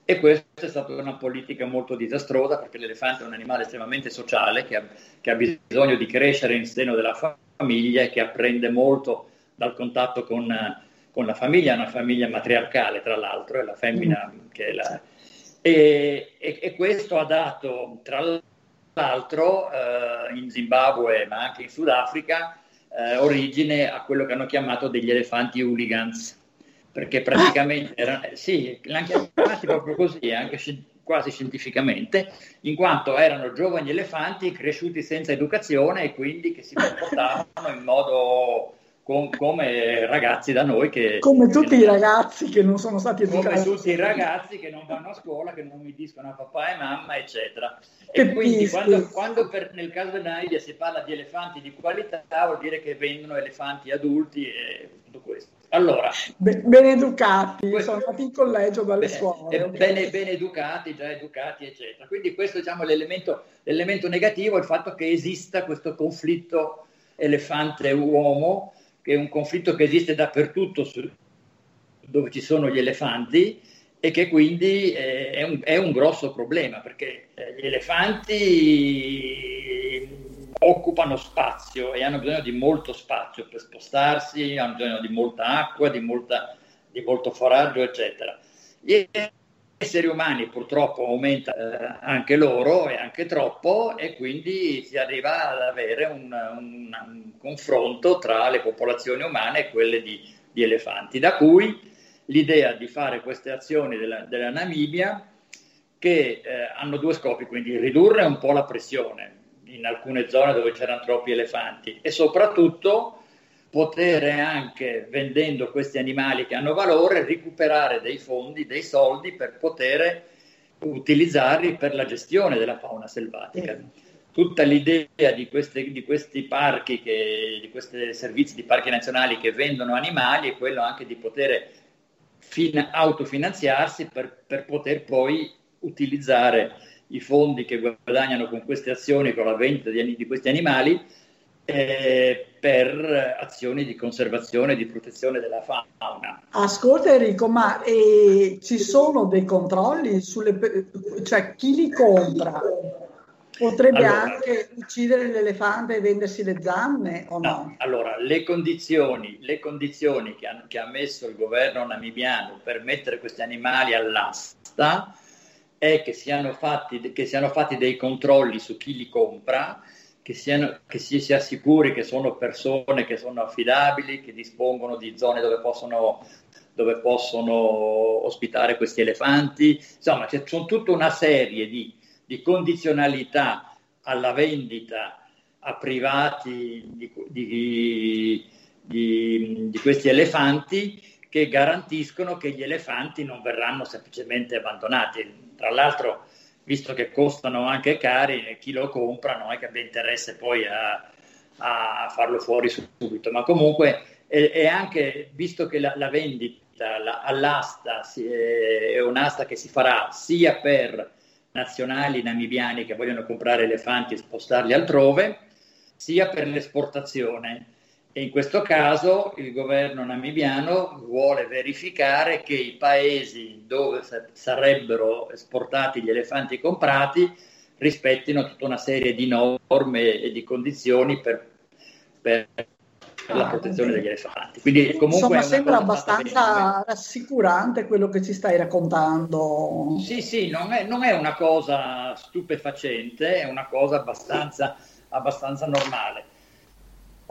e questa è stata una politica molto disastrosa perché l'elefante è un animale estremamente sociale che ha, che ha bisogno di crescere in seno della famiglia e che apprende molto dal contatto con, con la famiglia, una famiglia matriarcale tra l'altro, è la femmina mm. che è la... E, e, e, questo ha dato tra l'altro eh, in Zimbabwe ma anche in Sudafrica eh, origine a quello che hanno chiamato degli elefanti hooligans perché praticamente erano, eh, sì, l'hanno chiamati proprio così, anche quasi scientificamente, in quanto erano giovani elefanti cresciuti senza educazione e quindi che si comportavano in modo com- come ragazzi da noi che... Come tutti che i ragazzi che non sono stati educati. Come tutti i ragazzi che non vanno a scuola, che non mi dicono a papà e mamma, eccetera. E che quindi quando, quando per, nel caso dell'Aidia si parla di elefanti di qualità vuol dire che vendono elefanti adulti e tutto questo. Allora, ben, ben educati, questo, sono andati in collegio dalle bene, scuole. Bene, ben educati, già educati, eccetera. Quindi questo diciamo, l'elemento, l'elemento negativo è il fatto che esista questo conflitto elefante-uomo, che è un conflitto che esiste dappertutto su, dove ci sono gli elefanti e che quindi eh, è, un, è, un, grosso problema perché eh, gli elefanti occupano spazio e hanno bisogno di molto spazio per spostarsi, hanno bisogno di molta acqua, di, molta, di molto foraggio, eccetera. Gli esseri umani purtroppo aumenta eh, anche loro e anche troppo e quindi si arriva ad avere un, un, un confronto tra le popolazioni umane e quelle di, di, elefanti, da cui l'idea di fare queste azioni della, della Namibia che eh, hanno due scopi, quindi ridurre un po' la pressione in alcune zone dove c'erano troppi elefanti e soprattutto poter anche, vendendo questi animali che hanno valore, recuperare dei fondi, dei soldi per poter utilizzarli per la gestione della fauna selvatica. Tutta l'idea di, queste, di questi parchi, che, di questi servizi di parchi nazionali che vendono animali è quello anche di poter fin, autofinanziarsi per, per poter poi utilizzare i fondi che guadagnano con queste azioni, con la vendita di, di questi animali, eh, per azioni di conservazione e di protezione della fauna. Ascolta Enrico, ma eh, ci sono dei controlli sulle, cioè chi li compra? Potrebbe allora, anche uccidere l'elefante e vendersi le zanne o no? no? Allora, le condizioni, le condizioni che, ha, che ha messo il governo namibiano per mettere questi animali all'asta è che siano fatti, che siano fatti dei controlli su chi li compra che, siano, che si sia sicuri che sono persone che sono affidabili, che dispongono di zone dove possono, dove possono ospitare questi elefanti. Insomma, c'è sono tutta una serie di, di condizionalità alla vendita a privati di, di, di, di, questi elefanti che garantiscono che gli elefanti non verranno semplicemente abbandonati. Tra l'altro visto che costano anche cari, chi lo compra non è che abbia interesse poi a, a farlo fuori subito, ma comunque è, anche, visto che la, la vendita la, all'asta si, è, è un'asta che si farà sia per nazionali namibiani che vogliono comprare elefanti e spostarli altrove, sia per l'esportazione e in questo caso il governo namibiano vuole verificare che i paesi dove sarebbero esportati gli elefanti comprati rispettino tutta una serie di norme e di condizioni per, per la protezione degli elefanti. Quindi comunque Insomma, sembra abbastanza rassicurante quello che ci stai raccontando. Sì, sì, non è, non è una cosa stupefacente, è una cosa abbastanza, abbastanza normale.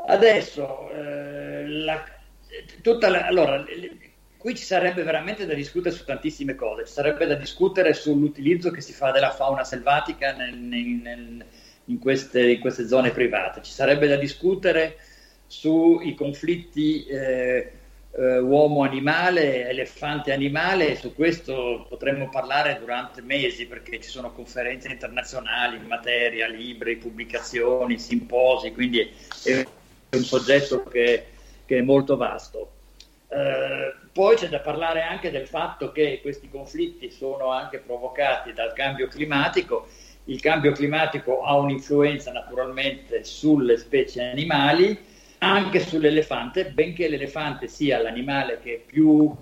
Adesso, eh, la, tutta la, allora, qui ci sarebbe veramente da discutere su tantissime cose, ci sarebbe da discutere sull'utilizzo che si fa della fauna selvatica nel, nel, in, queste, in, queste, zone private, ci sarebbe da discutere sui conflitti eh, eh, uomo-animale, elefante-animale, su questo potremmo parlare durante mesi perché ci sono conferenze internazionali in materia, libri, pubblicazioni, simposi, quindi è un soggetto che, che è molto vasto. Eh, poi c'è da parlare anche del fatto che questi conflitti sono anche provocati dal cambio climatico. Il cambio climatico ha un'influenza naturalmente sulle specie animali, anche sull'elefante, benché l'elefante sia l'animale che è più,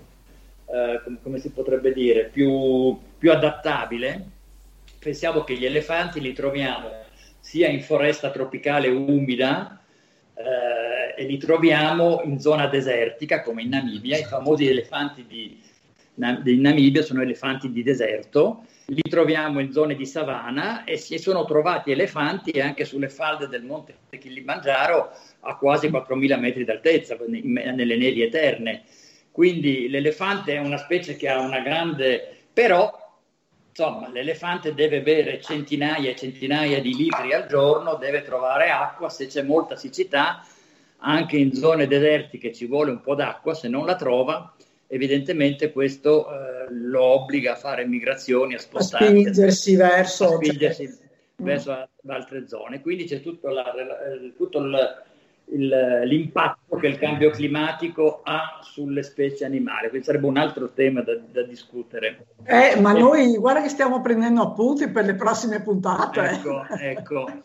eh, come, si potrebbe dire, più, più adattabile. Pensiamo che gli elefanti li troviamo sia in foresta tropicale umida, e li troviamo in zona desertica come in Namibia. I famosi elefanti di, di Namibia sono elefanti di deserto, li troviamo in zone di savana e si sono trovati elefanti anche sulle falde del monte Kilimangiaro a quasi 4.000 metri d'altezza, nelle nevi eterne. Quindi l'elefante è una specie che ha una grande... però insomma, l'elefante deve bere centinaia e centinaia di litri al giorno, deve trovare acqua, se c'è molta siccità, anche in zone desertiche ci vuole un po' d'acqua, se non la trova, evidentemente questo eh, lo obbliga a fare migrazioni, a spostarsi, a spingersi verso, a spingersi cioè... verso altre zone. Quindi c'è tutto, la, tutto il il, l'impatto che il cambio climatico ha sulle specie animali. Quindi sarebbe un altro tema da, da discutere. Eh, ma noi guarda che stiamo prendendo appunti per le prossime puntate. Ecco, ecco.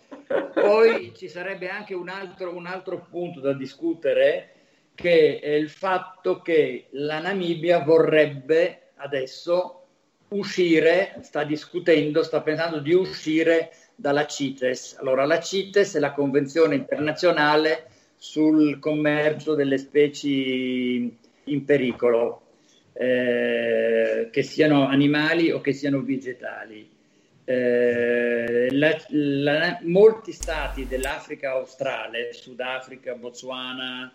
Poi ci sarebbe anche un altro, un altro punto da discutere che è il fatto che la Namibia vorrebbe adesso uscire, sta discutendo, sta pensando di uscire dalla CITES. Allora, la CITES è la Convenzione internazionale sul commercio delle specie in pericolo. eh, che siano animali o che siano vegetali. Eh, la, la, molti stati dell'Africa australe, Sudafrica, Botswana,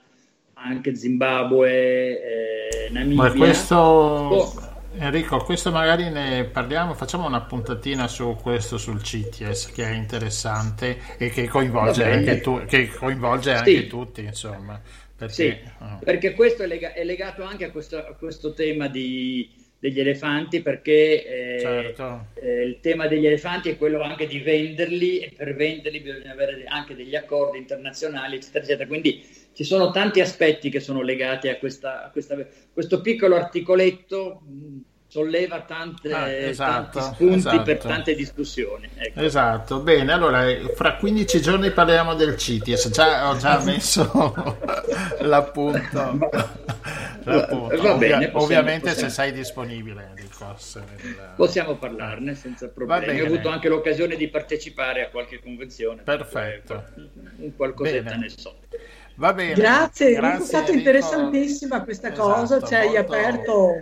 anche Zimbabwe, eh, Namibia. Ma questo, oh, Enrico, questo magari ne parliamo, facciamo una puntatina su questo sul CTS che è interessante e che coinvolge anche, tu, che coinvolge anche sì. tutti, insomma. Perché, sì, oh. perché questo è, lega- è, legato anche a questo, a questo tema di, degli elefanti perché eh, certo. eh, il tema degli elefanti è quello anche di venderli e per venderli bisogna avere anche degli accordi internazionali eccetera eccetera quindi ci sono tanti aspetti che sono legati a, questa, a questa, questo piccolo articoletto solleva tante, ah, esatto, tanti spunti esatto. per tante discussioni. Ecco. Esatto, bene, allora fra 15 giorni parliamo del CITES, già, ho già messo l'appunto. l'appunto. Va bene, possiamo, ovviamente possiamo. se sei disponibile Enrico, nel... possiamo parlarne senza problemi. Ho avuto anche l'occasione di partecipare a qualche convenzione. Perfetto. Un qualcosetta bene. ne so. Va bene. Grazie, grazie è stata interessantissima questa esatto, cosa, ci hai molto... aperto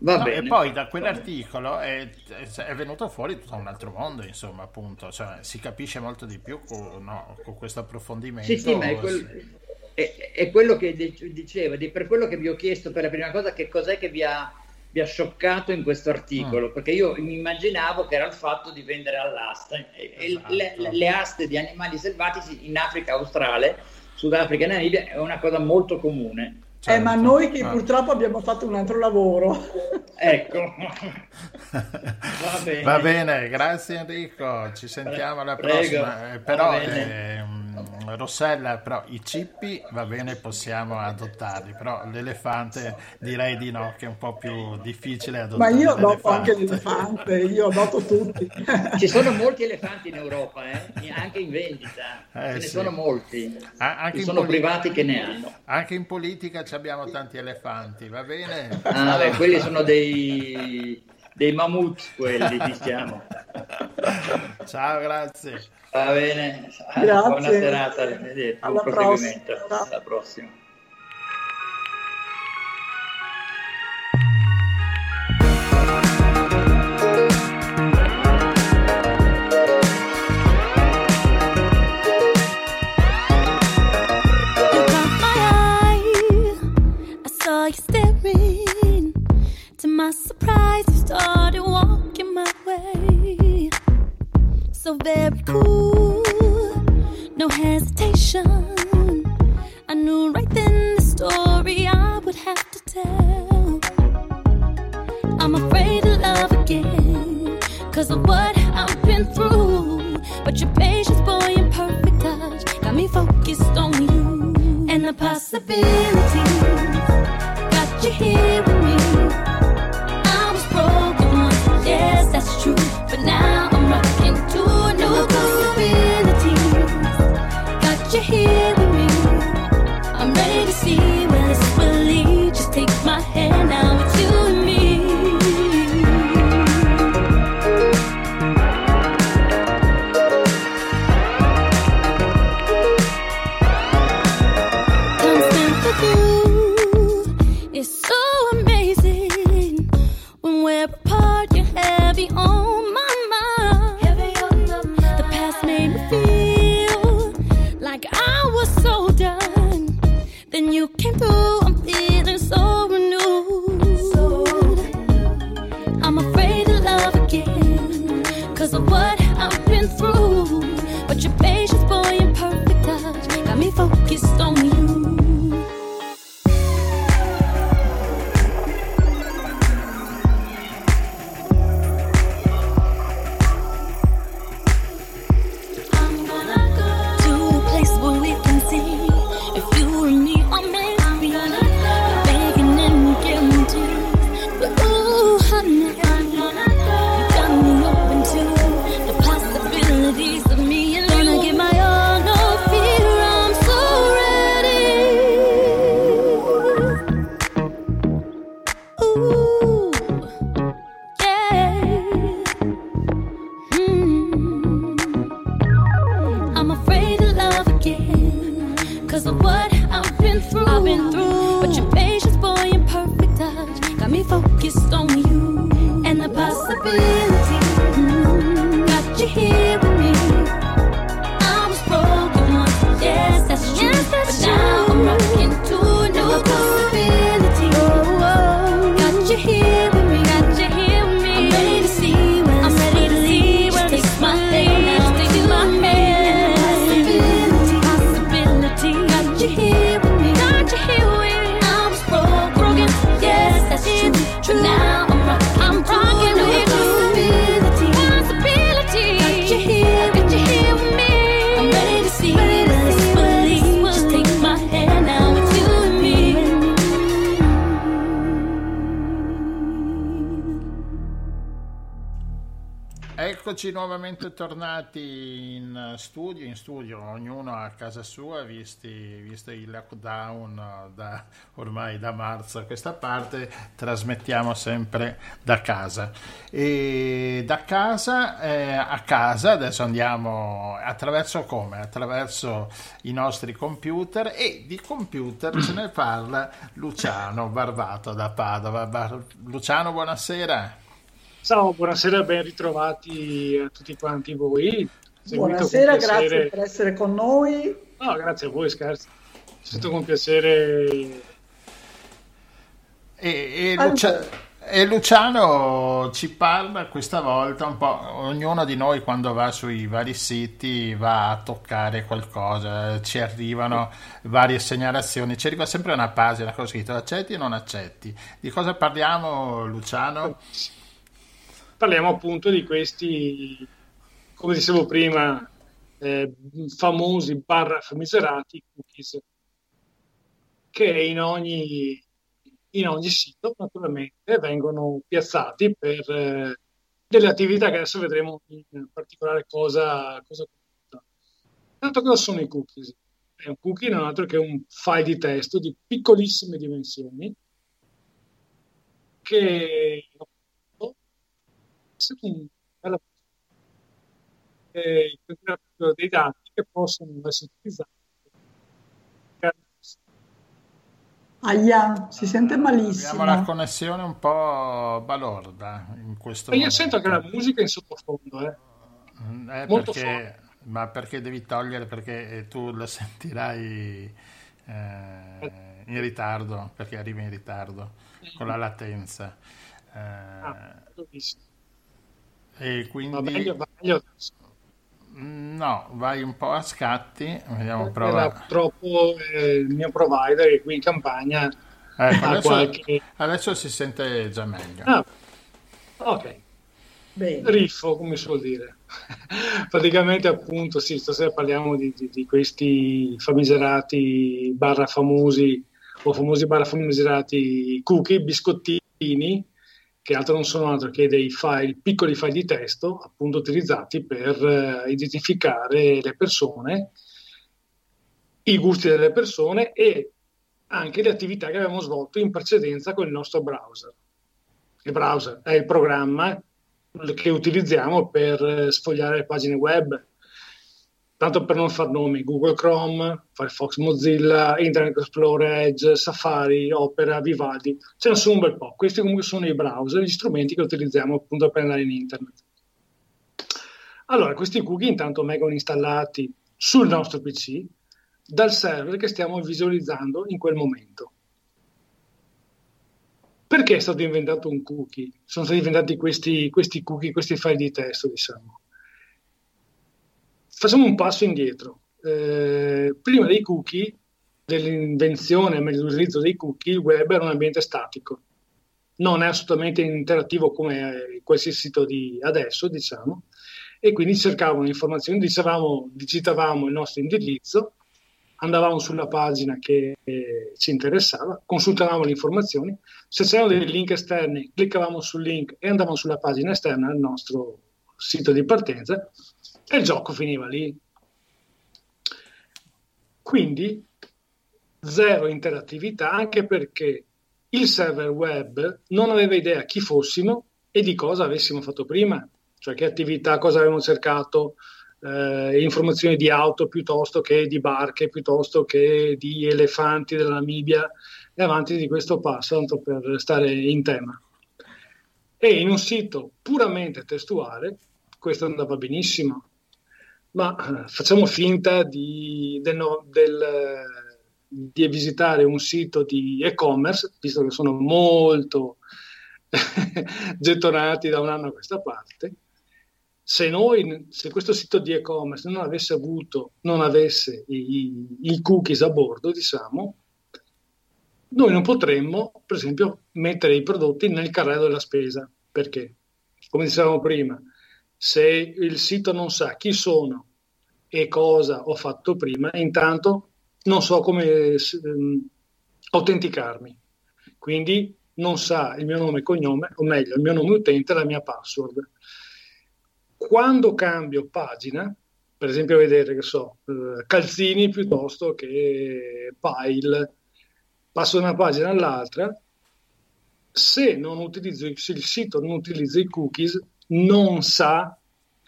No, e poi da quell'articolo è, è, venuto fuori tutto un altro mondo, insomma, appunto, cioè, si capisce molto di più con, no, con questo approfondimento. Sì, sì, ma è, quel, è, è, quello che diceva, per quello che vi ho chiesto per la prima cosa, che cos'è che vi ha, vi ha scioccato in questo articolo, mm. perché io mi immaginavo che era il fatto di vendere all'asta. Esatto. Le, le aste di animali selvatici in Africa australe, Sudafrica e Namibia è una cosa molto comune Certo. Eh, ma certo. noi che ah. purtroppo abbiamo fatto un altro lavoro. ecco. Va bene. Va bene, grazie Enrico, ci sentiamo alla Prego. prossima. Eh, però eh, Rossella, però i cippi va bene, possiamo adottarli, però l'elefante direi di no, che è un po' più difficile adottare. Ma io adotto anche l'elefante, io adotto tutti. Ci sono molti elefanti in Europa, eh? anche in vendita, eh, ce sì. ne sono molti. Ah, anche sono poli- privati che ne hanno. Anche in politica abbiamo tanti elefanti, va bene? Ah, beh, quelli sono dei, dei mammut, quelli diciamo. Ciao, grazie. Va bene, Grazie. buona serata, Alla prossima. Alla prossima. To my surprise, started walking my way. So very cool, no hesitation. I knew right then the story I would have to tell. I'm afraid to love again, cause of what I've been through. But your patience, boy, and perfect touch got me focused on you and the possibilities. Got you here with me. Yes, that's true. But now I'm rocking to tornati in studio, in studio ognuno a casa sua, visti, visto il lockdown eh, da, ormai da marzo a questa parte, trasmettiamo sempre da casa. E da casa eh, a casa, adesso andiamo attraverso come? Attraverso i nostri computer e di computer ce ne parla Luciano Barbato da Padova. Bar- Luciano, buonasera. Ciao, buonasera, ben ritrovati a tutti quanti voi. Seguito Buonasera, grazie per essere con noi. No, grazie a voi, scherzo. Sento con piacere. E, e Allora. Lucia- e Luciano ci parla questa volta un po', ognuno di noi quando va sui vari siti va a toccare qualcosa, ci arrivano varie segnalazioni, ci arriva sempre una pagina con scritto accetti e non accetti. Di cosa parliamo Luciano? Parliamo appunto di questi, come dicevo prima, eh, famosi barra famigerati cookies che in ogni, in ogni sito naturalmente vengono piazzati per eh, delle attività che adesso vedremo in particolare cosa, cosa. Tanto cosa sono i cookies? È un cookie non altro che un file di testo di piccolissime dimensioni che se tu alla eh, contengono dei dati che possono essere utilizzati Aia, si sente Abbiamo la malissimo. connessione un po' balorda in questo io sento anche la musica in sottofondo, eh. Mm, eh, Molto perché, ma perché devi togliere? Perché eh, tu lo sentirai eh, in ritardo, perché arrivi in ritardo con la latenza. Eh, Ah, l'ho visto. E Va quindi meglio, va meglio adesso. mm, no, vai un po' a scatti, vediamo, Era prova. purtroppo eh, il mio provider che qui in campagna Ecco, adesso, qualche... adesso si sente già meglio. Ah, ok. Bene. Riffo, come si vuol dire. Praticamente, appunto, sì, stasera parliamo di, di- di questi famigerati barra famosi o famosi barra famigerati cookie, biscottini, che altro non sono altro che dei file, piccoli file di testo, appunto utilizzati per eh, identificare le persone, i gusti delle persone e anche le attività che abbiamo svolto in precedenza con il nostro browser. Il browser è il programma che utilizziamo per eh, sfogliare le pagine web. Tanto per non far nomi, Google Chrome, Firefox Mozilla, Internet Explorer Edge, Safari, Opera, Vivaldi, ce ne sono un bel po'. Questi comunque sono i browser, gli strumenti che utilizziamo appunto per andare in internet. Allora, questi cookie intanto vengono installati sul nostro PC dal server che stiamo visualizzando in quel momento. Perché è stato inventato un cookie? Sono stati inventati questi, questi cookie, questi file di testo, diciamo. Facciamo un passo indietro. Eh, prima dei cookie, dell'invenzione, meglio dell'utilizzo dei cookie, il web era un ambiente statico. Non è assolutamente interattivo come eh, qualsiasi sito di adesso, diciamo, e quindi cercavano informazioni, dicevamo, digitavamo il nostro indirizzo, andavamo sulla pagina che eh, ci interessava, consultavamo le informazioni, se c'erano dei link esterni, cliccavamo sul link e andavamo sulla pagina esterna del nostro sito di partenza e il gioco finiva lì. Quindi zero interattività anche perché il server web non aveva idea chi fossimo e di cosa avessimo fatto prima, cioè che attività, cosa avevamo cercato, eh, informazioni di auto piuttosto che di barche, piuttosto che di elefanti della Namibia e avanti di questo passo, tanto per stare in tema. E in un sito puramente testuale questo andava benissimo, ma facciamo finta di, del, del, di visitare un sito di e-commerce, visto che sono molto gettonati da un anno a questa parte. Se, noi, se questo sito di e-commerce non avesse avuto, non avesse i, i cookies a bordo, diciamo, noi non potremmo, per esempio, mettere i prodotti nel carrello della spesa. Perché? Come dicevamo prima, se il sito non sa chi sono e cosa ho fatto prima, intanto non so come um, autenticarmi. Quindi non sa il mio nome e cognome, o meglio, il mio nome utente e la mia password. Quando cambio pagina, per esempio vedere che so, eh, calzini piuttosto che pile, passo da una pagina all'altra, se, non utilizzo, il sito non utilizza i cookies, non sa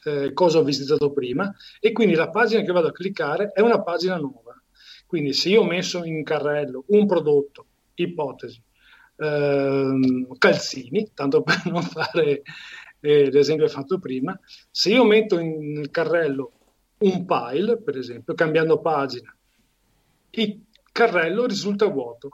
eh, cosa ho visitato prima e quindi la pagina che vado a cliccare è una pagina nuova. Quindi se io ho messo in carrello un prodotto, ipotesi, ehm, calzini, tanto per non fare eh, l'esempio fatto prima, se io metto in, nel carrello un file, per esempio, cambiando pagina, il carrello risulta vuoto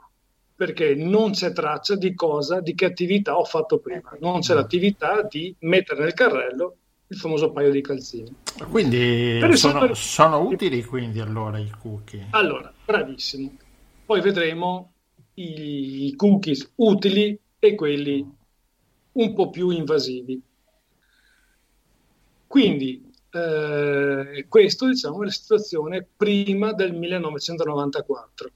perché non c'è traccia di cosa, di che attività ho fatto prima, non c'è l'attività di mettere nel carrello il famoso paio di calzini. Quindi sono, per... sono, utili quindi allora i cookie. Allora, bravissimo. Poi vedremo i cookies utili e quelli un po' più invasivi. Quindi eh, questo diciamo è la situazione prima del 1994.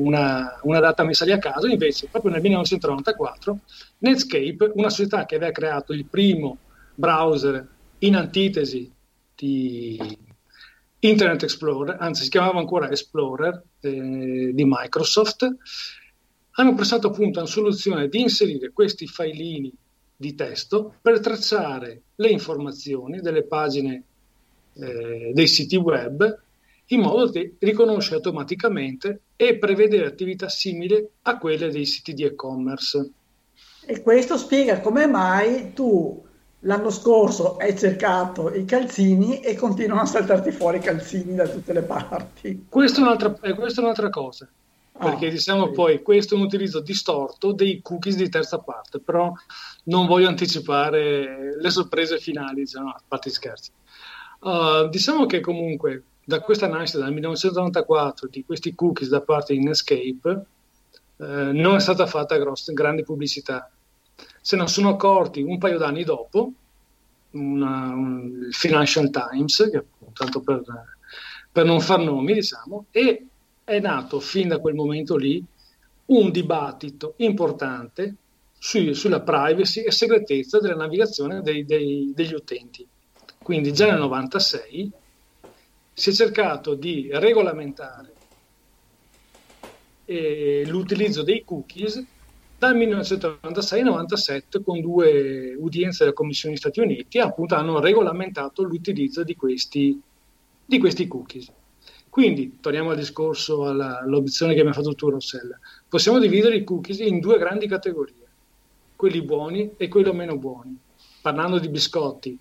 Una, una, data messa lì a caso, invece proprio nel 1994 Netscape, una società che aveva creato il primo browser in antitesi di Internet Explorer, anzi si chiamava ancora Explorer eh, di Microsoft, hanno prestato appunto una soluzione di inserire questi filini di testo per tracciare le informazioni delle pagine eh, dei siti web in modo da riconoscere automaticamente e prevedere attività simili a quelle dei siti di e-commerce. E questo spiega come mai tu l'anno scorso hai cercato i calzini e continuano a saltarti fuori i calzini da tutte le parti. Questa è un'altra, eh, questa è un'altra cosa, perché ah, diciamo sì. poi questo è un utilizzo distorto dei cookies di terza parte, però non voglio anticipare le sorprese finali, diciamo, a parte scherzi. Uh, diciamo che comunque da questa nascita dal 1994 di questi cookies da parte di Netscape eh, non è stata fatta grossa, grande pubblicità. Se ne sono accorti un paio d'anni dopo, una, un, il Financial Times, che, tanto per, per non far nomi, diciamo, e è nato fin da quel momento lì un dibattito importante su, sulla privacy e segretezza della navigazione dei, dei, degli utenti. Quindi già nel 96 si è cercato di regolamentare eh, l'utilizzo dei cookies dal 1996-97 con due udienze della Commissione degli Stati Uniti appunto hanno regolamentato l'utilizzo di questi, di questi cookies. Quindi, torniamo al discorso, alla, all'obiezione che mi ha fatto tu Rossella, possiamo dividere i cookies in due grandi categorie, quelli buoni e quelli meno buoni. Parlando di biscotti,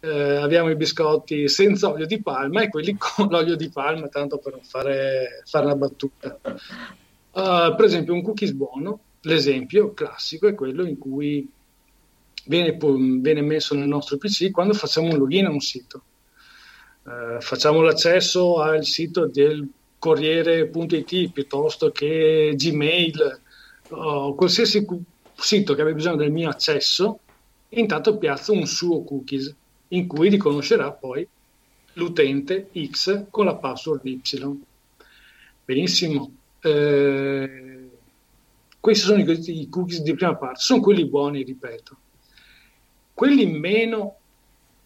eh, abbiamo i biscotti senza olio di palma e quelli con l'olio di palma, tanto per non fare, fare una battuta. Uh, per esempio, un cookies buono L'esempio classico è quello in cui viene, viene messo nel nostro PC quando facciamo un login a un sito. Eh, facciamo l'accesso al sito del Corriere.it piuttosto che Gmail o qualsiasi sito che abbia bisogno del mio accesso, intanto piazzo un suo cookies in cui riconoscerà poi l'utente X con la password Y. Benissimo. Eh, questi sono i, i cookies di prima parte, sono quelli buoni, ripeto. Quelli meno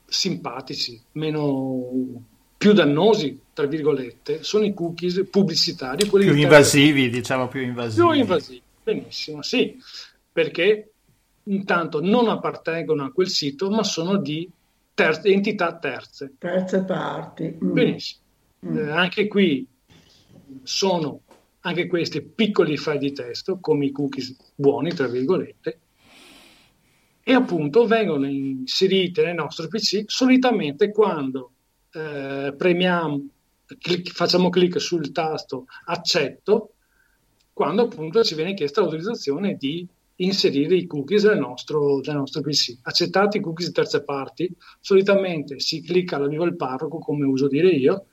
simpatici, meno più dannosi, tra virgolette, sono i cookies pubblicitari. Quelli più invasivi, terza... diciamo più invasivi. Più invasivi, benissimo, sì, perché intanto non appartengono a quel sito, ma sono di terze, entità terze. Terze parti. Mm. Benissimo. Mm. Eh, anche qui sono anche questi piccoli file di testo, come i cookies buoni, tra virgolette, e appunto vengono inserite nel nostro PC solitamente quando eh, premiamo, clic, facciamo clic sul tasto accetto, quando appunto ci viene chiesta l'autorizzazione di inserire i cookies nel nostro, nel nostro PC. Accettati i cookies di terze parti, solitamente si clicca alla il parroco, come uso dire io,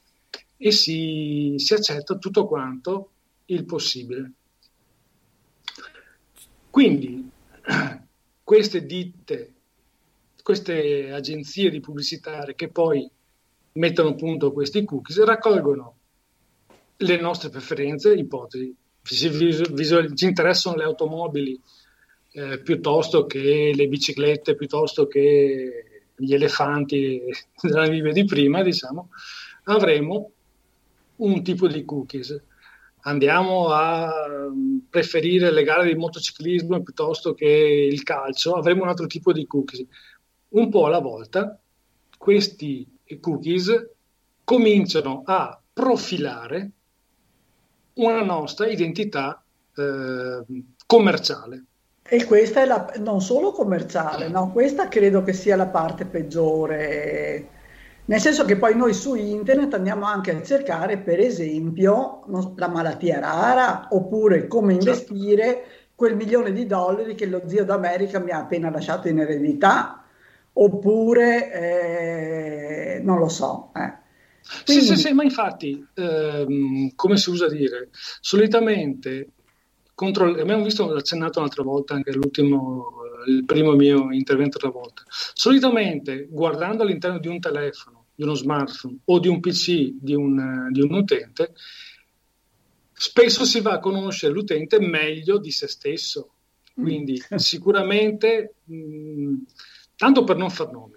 e si, si accetta tutto quanto il possibile. Quindi queste ditte, queste agenzie di pubblicitarie che poi mettono a punto questi cookies raccolgono le nostre preferenze, ipotesi. Ci, visual- ci interessano le automobili eh, piuttosto che le biciclette, piuttosto che gli elefanti della Bibbia di prima, diciamo, avremo un tipo di cookies. Andiamo a mm, preferire le gare di motociclismo piuttosto che il calcio, avremo un altro tipo di cookies. Un po' alla volta questi cookies cominciano a profilare una nostra identità eh, commerciale. E questa è la, non solo commerciale, no? questa credo che sia la parte peggiore, nel senso che poi noi su internet andiamo anche a cercare, per esempio, la malattia rara oppure come certo. investire certo. quel milione di dollari che lo zio d'America mi ha appena lasciato in eredità, oppure eh, non lo so. Eh. Quindi... Sì, sì, sì, ma infatti, ehm, come si usa dire, solitamente controll- abbiamo visto accennato un'altra volta anche l'ultimo, il primo mio intervento una volta. Solitamente guardando all'interno di un telefono, di uno smartphone o di un PC di un, di un utente, spesso si va a conoscere l'utente meglio di se stesso. Quindi mm. sicuramente, mh, tanto per non far nomi,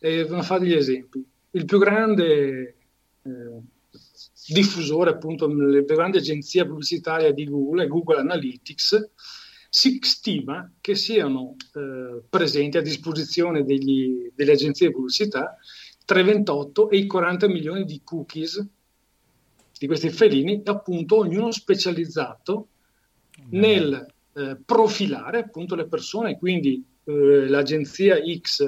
eh, fare degli esempi, il più grande eh, diffusore, appunto, le grandi agenzie pubblicitarie di Google e Google Analytics, si stima che siano eh, presenti a disposizione degli, delle agenzie di pubblicità tra i 28 e i 40 milioni di cookies di questi felini, appunto ognuno specializzato nel eh, profilare appunto le persone, quindi eh, l'agenzia X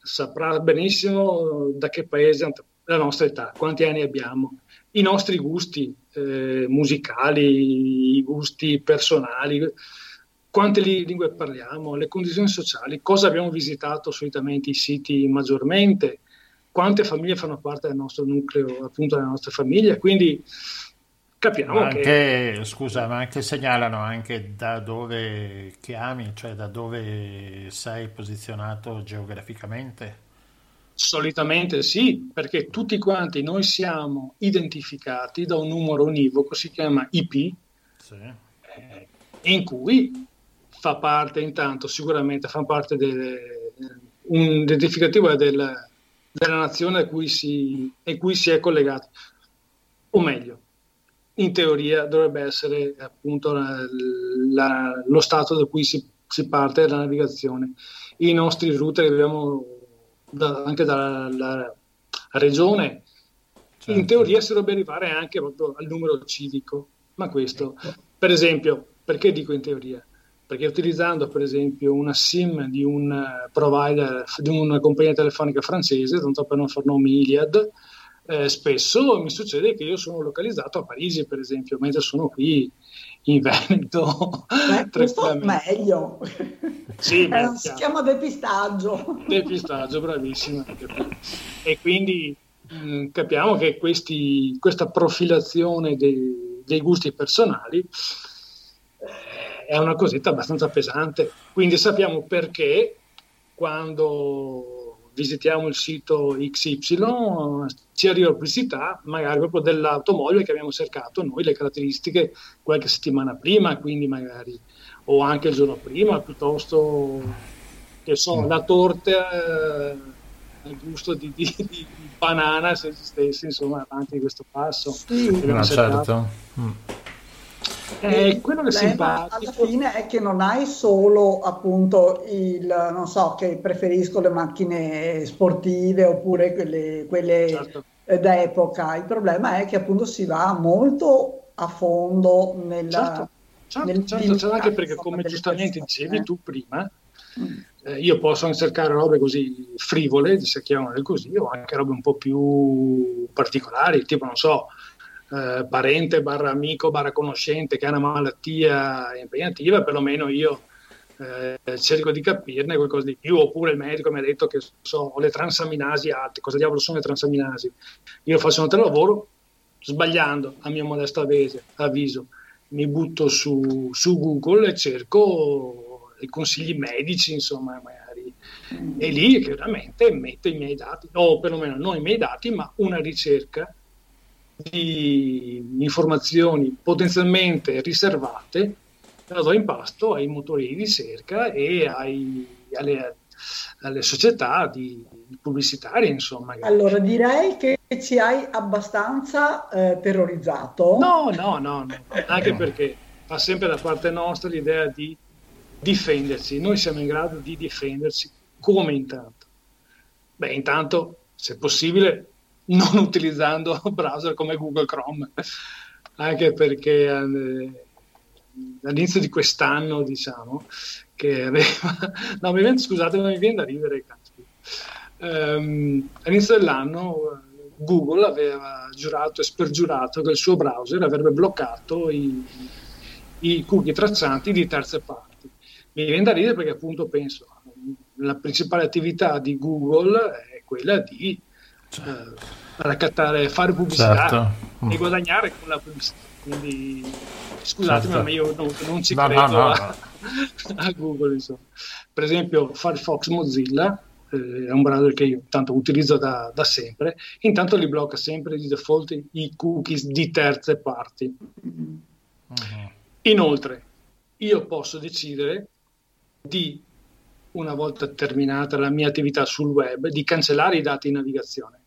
saprà benissimo da che paese la nostra età, quanti anni abbiamo, i nostri gusti eh, musicali, i gusti personali, quante lingue parliamo, le condizioni sociali, cosa abbiamo visitato solitamente i siti maggiormente, quante famiglie fanno parte del nostro nucleo, appunto della nostra famiglia, quindi capiamo anche, che... Scusa, ma anche segnalano anche da dove chiami, cioè da dove sei posizionato geograficamente? Solitamente sì, perché tutti quanti noi siamo identificati da un numero univoco, si chiama IP, sì. eh, in cui fa parte intanto, sicuramente fa parte del, un identificativo del, della nazione a cui, si, a cui si è collegato, o meglio, in teoria dovrebbe essere appunto la, la, lo stato da cui si, si parte dalla navigazione. I nostri router che abbiamo da, anche dalla regione, certo. in teoria si dovrebbe arrivare anche proprio al numero civico. Ma questo, ecco. per esempio, perché dico in teoria? Perché utilizzando per esempio una SIM di un provider, di una compagnia telefonica francese, tanto per non far nomi Iliad, eh, spesso mi succede che io sono localizzato a Parigi, per esempio, mentre sono qui in Veneto. Beh, questo meglio. Sì, eh, si chiama depistaggio. Depistaggio, bravissimo. E quindi mh, mm, capiamo che questi, questa profilazione dei, dei gusti personali eh, è una cosetta abbastanza pesante. Quindi sappiamo perché quando visitiamo il sito XY, ci arriva pubblicità magari proprio dell'automobile che abbiamo cercato noi, le caratteristiche qualche settimana prima, quindi magari, o anche il giorno prima, piuttosto che so, la torta eh, al gusto di, di, di, banana se esistesse, insomma, anche questo passo. Sì, no, certo. Mm. Eh, quello che simpatico alla fine è che non hai solo appunto il non so che preferisco le macchine sportive oppure quelle, quelle certo. d'epoca il problema è che appunto si va molto a fondo nella... Certo, certo, certo, certo anche perché come giustamente dicevi tu prima, mm. eh, io posso anche cercare robe così frivole, se chiamano così, o anche robe un po' più particolari, tipo non so, eh, parente barra amico barra conoscente che ha una malattia impegnativa, perlomeno io eh, cerco di capirne qualcosa di più, oppure il medico mi ha detto che so, ho le transaminasi alte, cosa diavolo sono le transaminasi? Io faccio un altro lavoro, sbagliando a mio modesto avviso, mi butto su, su Google e cerco i consigli medici, insomma, magari. E lì chiaramente metto i miei dati, o perlomeno non i miei dati, ma una ricerca di informazioni potenzialmente riservate la do in pasto ai motori di ricerca e ai, alle, alle, società di, di pubblicitarie, insomma. Allora direi che ci hai abbastanza eh, terrorizzato. No, no, no, no, anche perché fa sempre da parte nostra l'idea di difenderci. Noi siamo in grado di difenderci come intanto? Beh, intanto, se possibile, non utilizzando browser come Google Chrome, anche perché eh, all'inizio di quest'anno, diciamo, che aveva... no, mi viene, scusate, ma mi viene da ridere, um, all'inizio dell'anno Google aveva giurato e spergiurato che il suo browser avrebbe bloccato i, i cookie traccianti di terze parti. Mi viene da ridere perché appunto penso la principale attività di Google è quella di. Eh, raccattare, fare pubblicità certo. e guadagnare con la pubblicità. Quindi scusatemi, certo. ma io non, non ci no, credo no, no, a, a, Google. Insomma. Per esempio, Firefox Mozilla eh, è un browser che io tanto utilizzo da, da, sempre, intanto li blocca sempre di default i cookies di terze parti. Uh-huh. Inoltre, io posso decidere di, una volta terminata la mia attività sul web, di cancellare i dati di navigazione.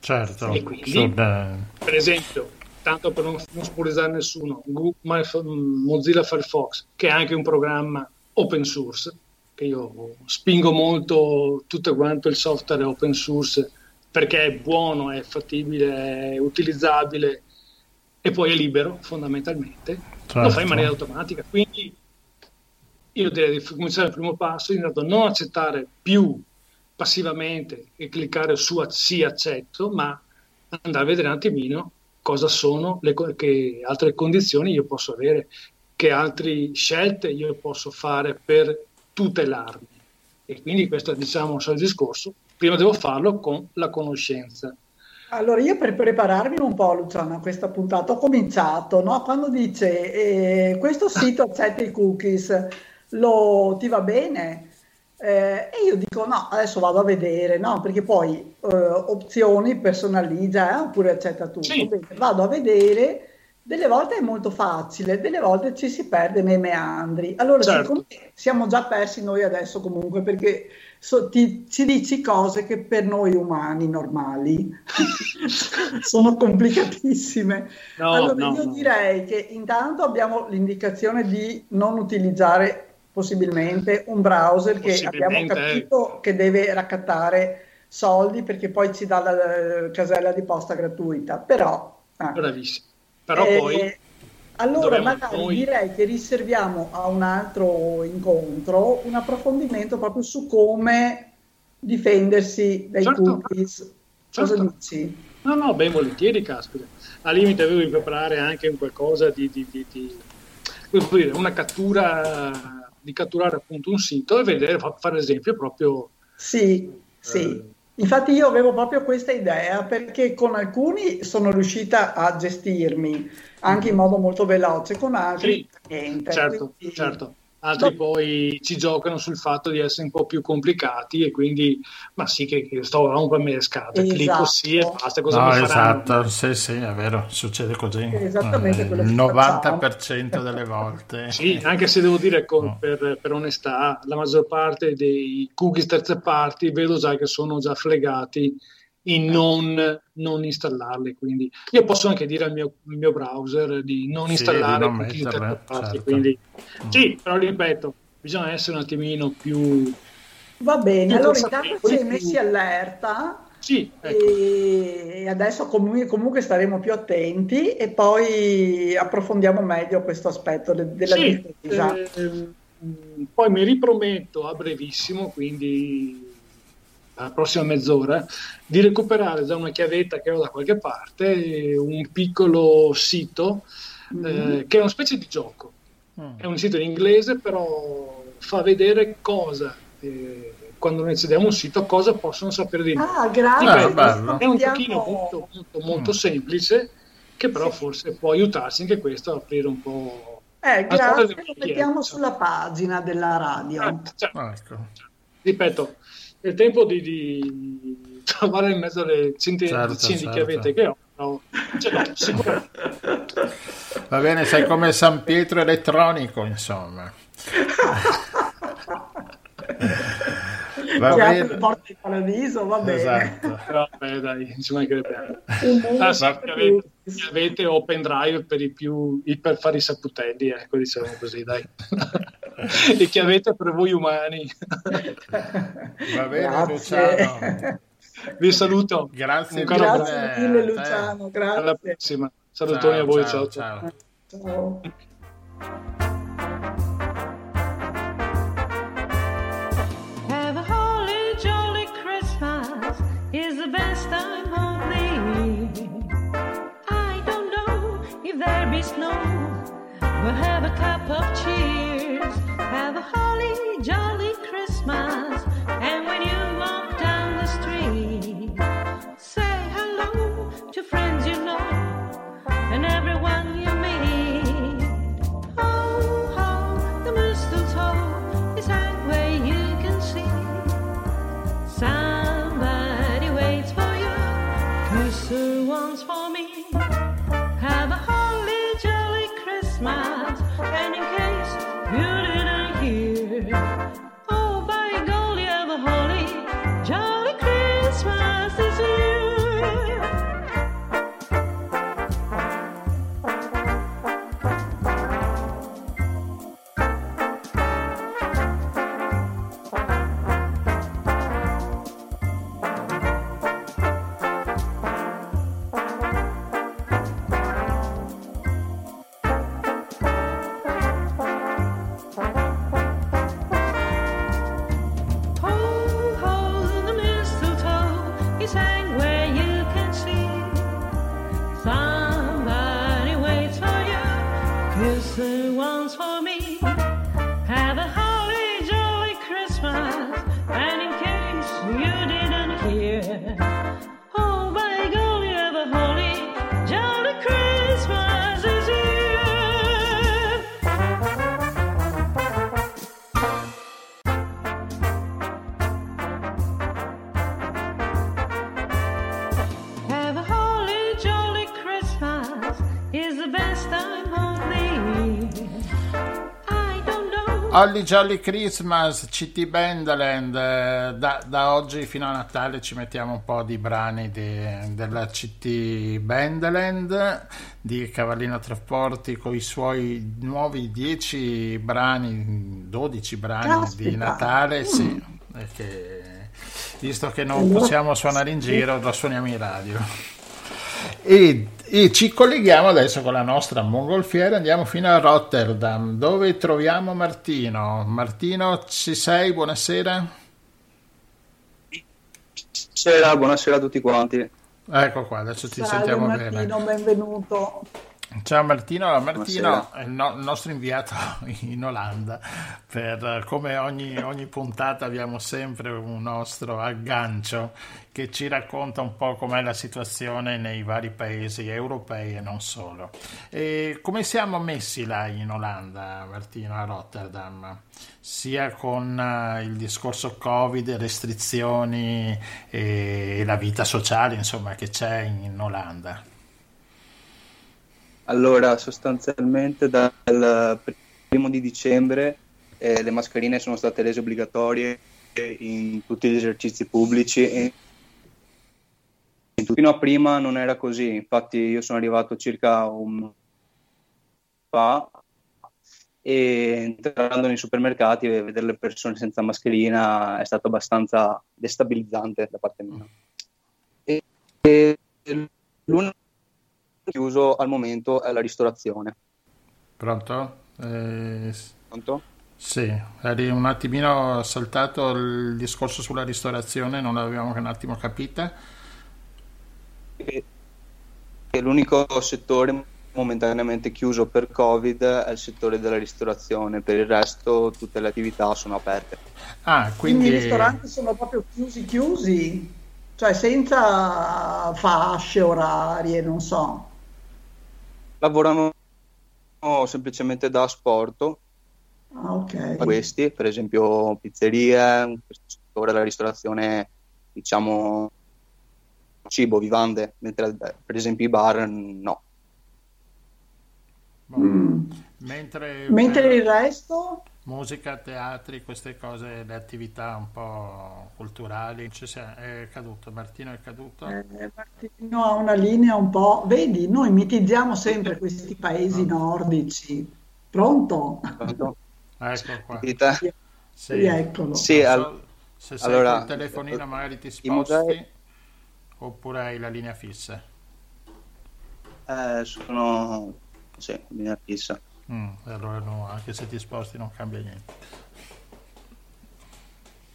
Certo. E quindi, per esempio, tanto per non, non spurizzare nessuno, Mozilla Firefox, che è anche un programma open source, che io spingo molto tutto quanto il software open source perché è buono, è fattibile, è utilizzabile e poi è libero fondamentalmente, certo. lo fa in maniera automatica. Quindi io direi di cominciare il primo passo, intanto non accettare più passivamente e cliccare su sì accetto, ma andare a vedere un attimino cosa sono le che altre condizioni io posso avere, che altre scelte io posso fare per tutelarmi. E quindi questo diciamo il discorso, prima devo farlo con la conoscenza. Allora, io per prepararmi un po', Luciano, a questa puntata ho cominciato, no? quando dice eh, questo sito accetta i cookies, lo, ti va bene? Eh, e io dico no, adesso vado a vedere, no? Perché poi eh, opzioni personalizza eh, oppure accetta tutto. Sì. Vado a vedere, delle volte è molto facile, delle volte ci si perde nei meandri. Allora, certo. siamo già persi noi adesso comunque perché so, ti, ci dici cose che per noi umani normali sono complicatissime. No, allora, no, io no. direi che intanto abbiamo l'indicazione di non utilizzare possibilmente un browser che abbiamo capito che deve raccattare soldi perché poi ci dà la casella di posta gratuita, però... Eh. Bravissimo. Però eh, poi... Allora magari noi... direi che riserviamo a un altro incontro un approfondimento proprio su come difendersi dai certo. cookies. Cosa certo. dici? No, no, ben volentieri, caspita. Al limite avevo di preparare anche un qualcosa di, di, di, di una cattura di catturare appunto un sito e vedere, fare esempio proprio. Sì, sì. Eh, Infatti io avevo proprio questa idea perché con alcuni sono riuscita a gestirmi anche in modo molto veloce, con altri sì, niente. Certo, quindi... certo altri no. poi ci giocano sul fatto di essere un po' più complicati e quindi ma sì che, che sto me le scatole esatto. clicco sì e basta cosa no, esatto sì sì è vero succede così esattamente eh, il 90% delle volte sì anche se devo dire con, no. per, per, onestà la maggior parte dei cookies terze parti vedo già che sono già flegati in non, non installarli. Quindi io posso anche dire al mio, al mio browser di non installare sì, di non certo. quindi, mm. Sì, però ripeto, bisogna essere un attimino più... Va bene, più allora intanto ci hai messi allerta. Sì, ecco. E adesso comunque, comunque staremo più attenti e poi approfondiamo meglio questo aspetto de- della Sì, difesa. eh, poi mi riprometto a brevissimo, quindi la prossima mezz'ora, di recuperare da una chiavetta che ho da qualche parte un piccolo sito eh, che è una specie di gioco. Mm. È un sito in inglese, però fa vedere cosa, eh, quando noi accediamo a un sito, cosa possono sapere di noi. Ah, grazie. Ah. È un pochino molto, molto, molto Mm. semplice, che però Sì. forse può aiutarci anche questo a aprire un po'. Eh, grazie, lo mettiamo sulla pagina della radio. Eh, cioè, Ah, ecco. ripeto, è il tempo di, di trovare in mezzo alle centinaia Certo, certo. di chiavette che ho. No, ce l'ho, sicuramente. Va bene, sei come San Pietro elettronico, insomma. Va Che apre le bene. porte di paradiso, va bene. Esatto. Però, beh, dai, ci mancherebbe. Ah, sì, per chiavette, tutti. chiavette o pendrive per i più per fare i saputelli, ecco, diciamo così, dai. e chiavette per voi umani. Va bene, Grazie. Luciano. Vi saluto. Grazie. Grazie mille. Luciano, Alla grazie. prossima. Salutoni a voi, ciao. ciao. Ciao. Have time year. I don't know if there be snow, but have a cup of cheers. Holly Jolly Christmas, CT Bendaland, eh, da, da oggi fino a Natale ci mettiamo un po' di brani di- della CT Bendaland di Cavallino Trasporti con i suoi nuovi 10 brani, 12 brani Caspita. di Natale, sì, perché visto che non possiamo suonare in giro, lo suoniamo in radio. E, e ci colleghiamo adesso con la nostra mongolfiera, andiamo fino a Rotterdam, dove troviamo Martino. Martino, ci sei? Buonasera. Buonasera, buonasera a tutti quanti. Ecco qua, adesso ti Salve sentiamo Martino, bene. benvenuto. Ciao Martino, Allora, Martino è il, no- il nostro inviato in Olanda. Per, come ogni, ogni puntata abbiamo sempre un nostro aggancio che ci racconta un po' com'è la situazione nei vari paesi europei e non solo. E come siamo messi là in Olanda, Martino, a Rotterdam? Sia con eh, il discorso Covid, restrizioni e la vita sociale, insomma, che c'è in Olanda. Allora, sostanzialmente dal primo di dicembre eh, le mascherine sono state rese obbligatorie in tutti gli esercizi pubblici e fino a prima non era così. Infatti io sono arrivato circa un fa e entrando nei supermercati e vedere le persone senza mascherina è stato abbastanza destabilizzante da parte mia. E l'unico chiuso al momento è la ristorazione. Pronto? Eh, Pronto? sì, eri un attimino saltato il discorso sulla ristorazione, non l'avevamo un attimo capita. E- e l'unico settore momentaneamente chiuso per Covid è il settore della ristorazione, per il resto tutte le attività sono aperte. Ah, Quindi i quindi... ristoranti sono proprio chiusi chiusi, cioè senza fasce orarie, non so. Lavorano semplicemente da asporto, Ah, ok. questi, per esempio pizzerie, questo settore della ristorazione, diciamo cibo, vivande, mentre eh, per esempio i bar no. boh, Mm. Mentre Mentre per il resto, musica, teatri, queste cose, le attività un po' culturali, ci sia- è caduto, Martino è caduto? eh, Martino ha una linea un po'... Vedi, noi mitizziamo sempre questi paesi nordici. Pronto? Pronto? Ecco qua. Dite? Sì, Rieccolo. Sì, al- se sei allora, col telefonino magari ti i musei- sposti oppure hai la linea fissa. Eh, sono sì, linea fissa. Mm, e allora no, anche se ti sposti non cambia niente.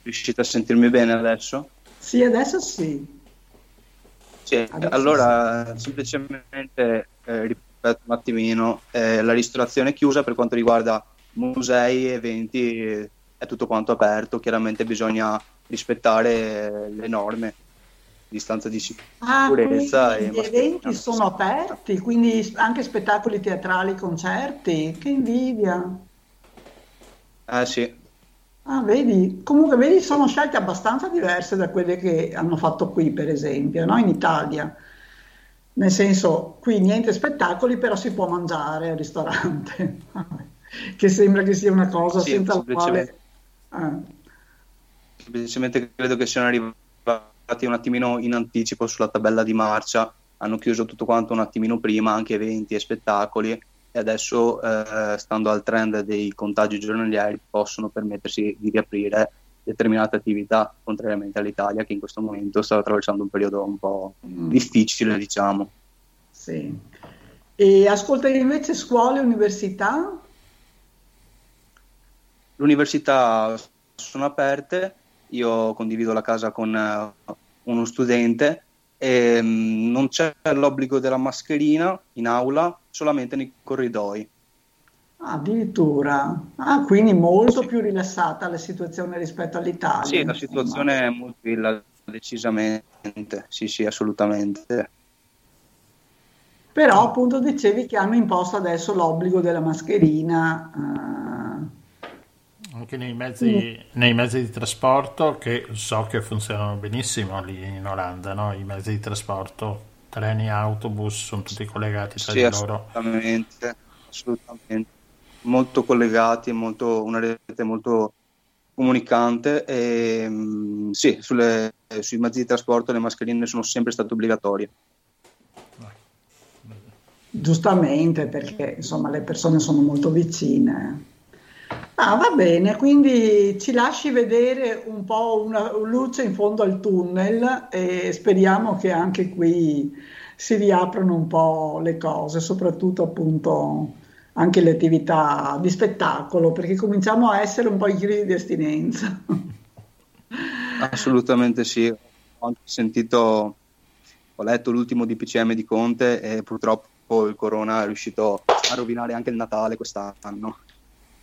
Riuscite a sentirmi bene adesso? Sì, adesso sì. Sì, Adesso allora semplicemente eh, ripeto un attimino, eh, la ristorazione è chiusa per quanto riguarda musei, eventi, eh, è tutto quanto aperto, chiaramente bisogna rispettare le norme, distanza di Ah, sicurezza e gli eventi sono aperti, quindi anche spettacoli teatrali, concerti. Che invidia. Eh sì, Ah, vedi? Comunque, vedi, sono scelte abbastanza diverse da quelle che hanno fatto qui, per esempio, no? In Italia. Nel senso, qui niente spettacoli, però si può mangiare al ristorante. Che sembra che sia una cosa Sì, senza la quale... Ah. semplicemente credo che siano arrivati un attimino in anticipo sulla tabella di marcia, hanno chiuso tutto quanto un attimino prima, anche eventi e spettacoli, e adesso, eh, stando al trend dei contagi giornalieri, possono permettersi di riaprire determinate attività, contrariamente all'Italia che in questo momento sta attraversando un periodo un po' Mm. difficile, diciamo. Sì. E ascolta invece scuole e università? Le università sono aperte, io condivido la casa con eh, uno studente e mm, non c'è l'obbligo della mascherina in aula, solamente nei corridoi. Addirittura. Ah, quindi molto Sì. più rilassata la situazione rispetto all'Italia, Sì, la insomma. situazione è molto villa, decisamente, sì, sì, assolutamente. Però appunto dicevi che hanno imposto adesso l'obbligo della mascherina. eh, Anche nei mezzi, nei mezzi di trasporto che so che funzionano benissimo lì in Olanda, no? I mezzi di trasporto, treni, autobus, sono tutti collegati tra Sì, di loro. assolutamente, assolutamente. Molto collegati, molto, una rete molto comunicante e mm, sì, sulle- sui mezzi di trasporto le mascherine sono sempre state obbligatorie. giustamente, perché insomma le persone sono molto vicine. Ah, va bene, quindi ci lasci vedere un po' una luce in fondo al tunnel e speriamo che anche qui si riaprano un po' le cose, soprattutto appunto anche le attività di spettacolo, perché cominciamo a essere un po' in crisi di astinenza. Assolutamente sì. Ho anche sentito, ho letto l'ultimo DPCM di Conte e purtroppo il corona è riuscito a rovinare anche il Natale quest'anno.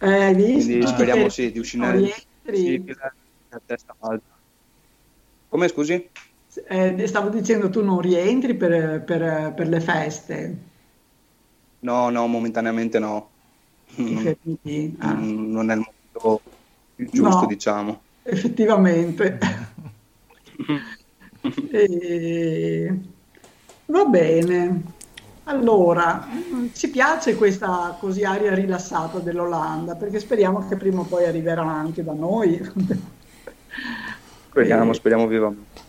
Eh? Quindi speriamo sì, di uscire possibile a testa alta. Come scusi? Eh, stavo dicendo tu non rientri per, per- per le feste. No, no, momentaneamente no. feriti. Ah, Mm, Non è il momento più giusto, No. diciamo. effettivamente. E- Va bene. Allora, mm, ci piace questa così aria rilassata dell'Olanda, perché speriamo che prima o poi arriverà anche da noi. Speriamo, Eh. speriamo vivamente.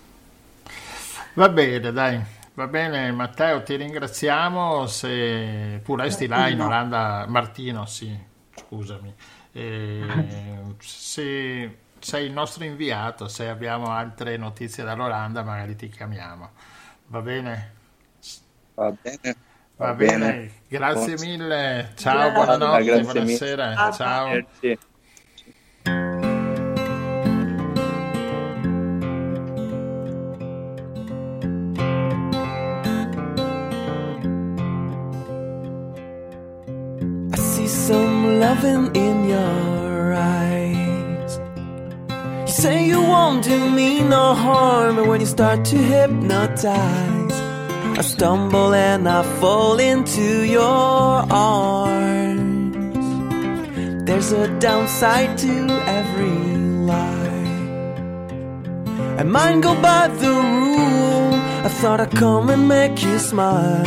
Va bene, dai. Va bene, Matteo, ti ringraziamo. Se tu resti là in. Olanda, Martino, sì, scusami. Eh, se sei il nostro inviato, se abbiamo altre notizie dall'Olanda, magari ti chiamiamo. Va bene? Va bene. Va, bene. grazie Buon- mille. Ciao, Grazie. buonanotte, Grazie buonasera. Ciao. Ciao. Grazie. I see some loving in your eyes. You say you won't do me no harm, but when you start to hypnotize, I stumble and I fall into your arms. There's a downside to every lie. I might go by the rule. I thought I'd come and make you smile.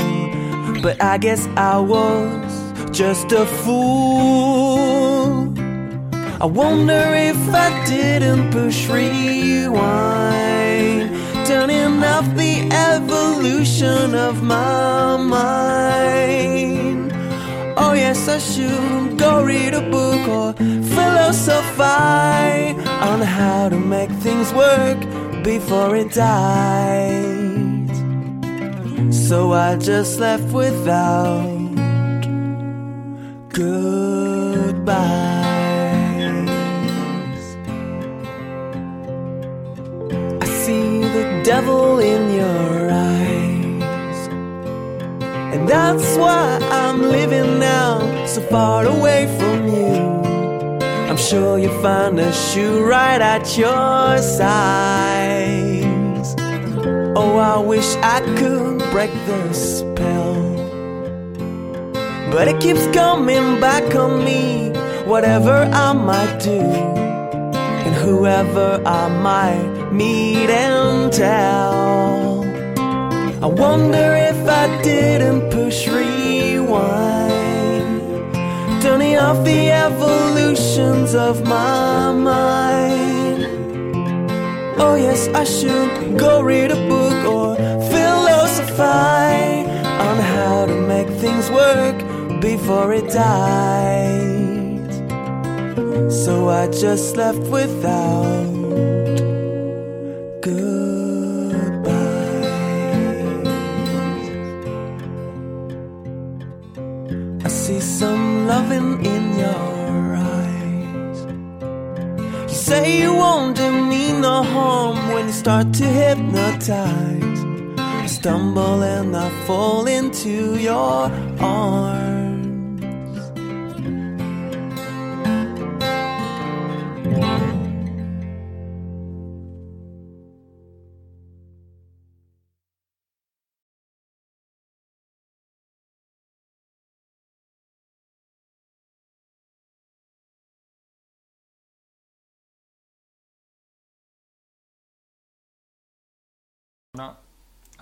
But I guess I was just a fool. I wonder if I didn't push rewind, turning off the evolution of my mind. Oh, yes, I should go read a book or philosophize on how to make things work before it dies. So I just left without goodbyes. Devil in your eyes. And that's why I'm living now, so far away from you. I'm sure you'll find a shoe right at your size. Oh, I wish I could break the spell. But it keeps coming back on me, whatever I might do, whoever I might meet and tell. I wonder if I didn't push rewind, turning off the evolutions of my mind. Oh, yes, I should go read a book or philosophize on how to make things work before it dies. So I just left without goodbye. I see some loving in your eyes. You say you won't do me no harm when you start to hypnotize. I stumble and I fall into your arms.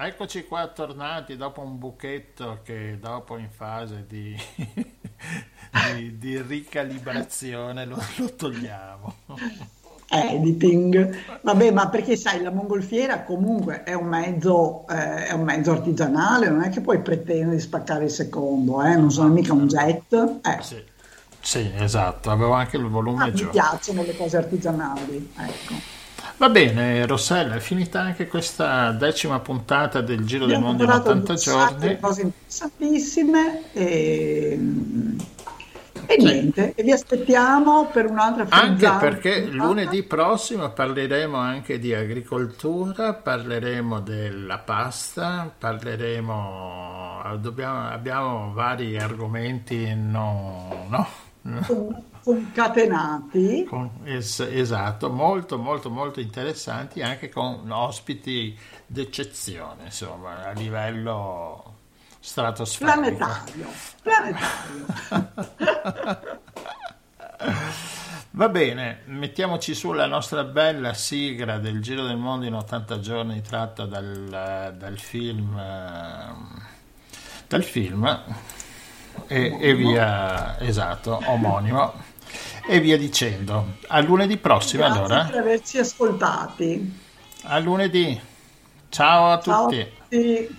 Eccoci qua tornati dopo un buchetto che dopo in fase di, di, di ricalibrazione lo, lo togliamo. Editing. Vabbè, ma perché sai, la mongolfiera comunque è un mezzo, eh, è un mezzo artigianale, non è che puoi pretendere di spaccare il secondo, eh? Non sono mica un jet. Eh. Sì, sì, esatto, avevo anche il volume Ah, mi giù. piacciono le cose artigianali, ecco. Va bene, Rossella, è finita anche questa decima puntata del Giro del Mondo in parlato di 80 un sacco di giorni. cose interessantissime e, e niente, e vi aspettiamo per un'altra Anche frizzante perché puntata. lunedì prossimo parleremo anche di agricoltura, parleremo della pasta, parleremo, dobbiamo- abbiamo vari argomenti no, no, concatenati. con- es- esatto, molto molto molto interessanti anche con ospiti d'eccezione, insomma, a livello stratosferico. Planetario, planetario. Va bene, mettiamoci sulla nostra bella sigla del Giro del Mondo in 80 giorni tratta dal, dal film dal film e, e via esatto, omonimo e via dicendo. A lunedì prossimo Grazie allora. per averci ascoltati. A lunedì. Ciao a Ciao a tutti. tutti.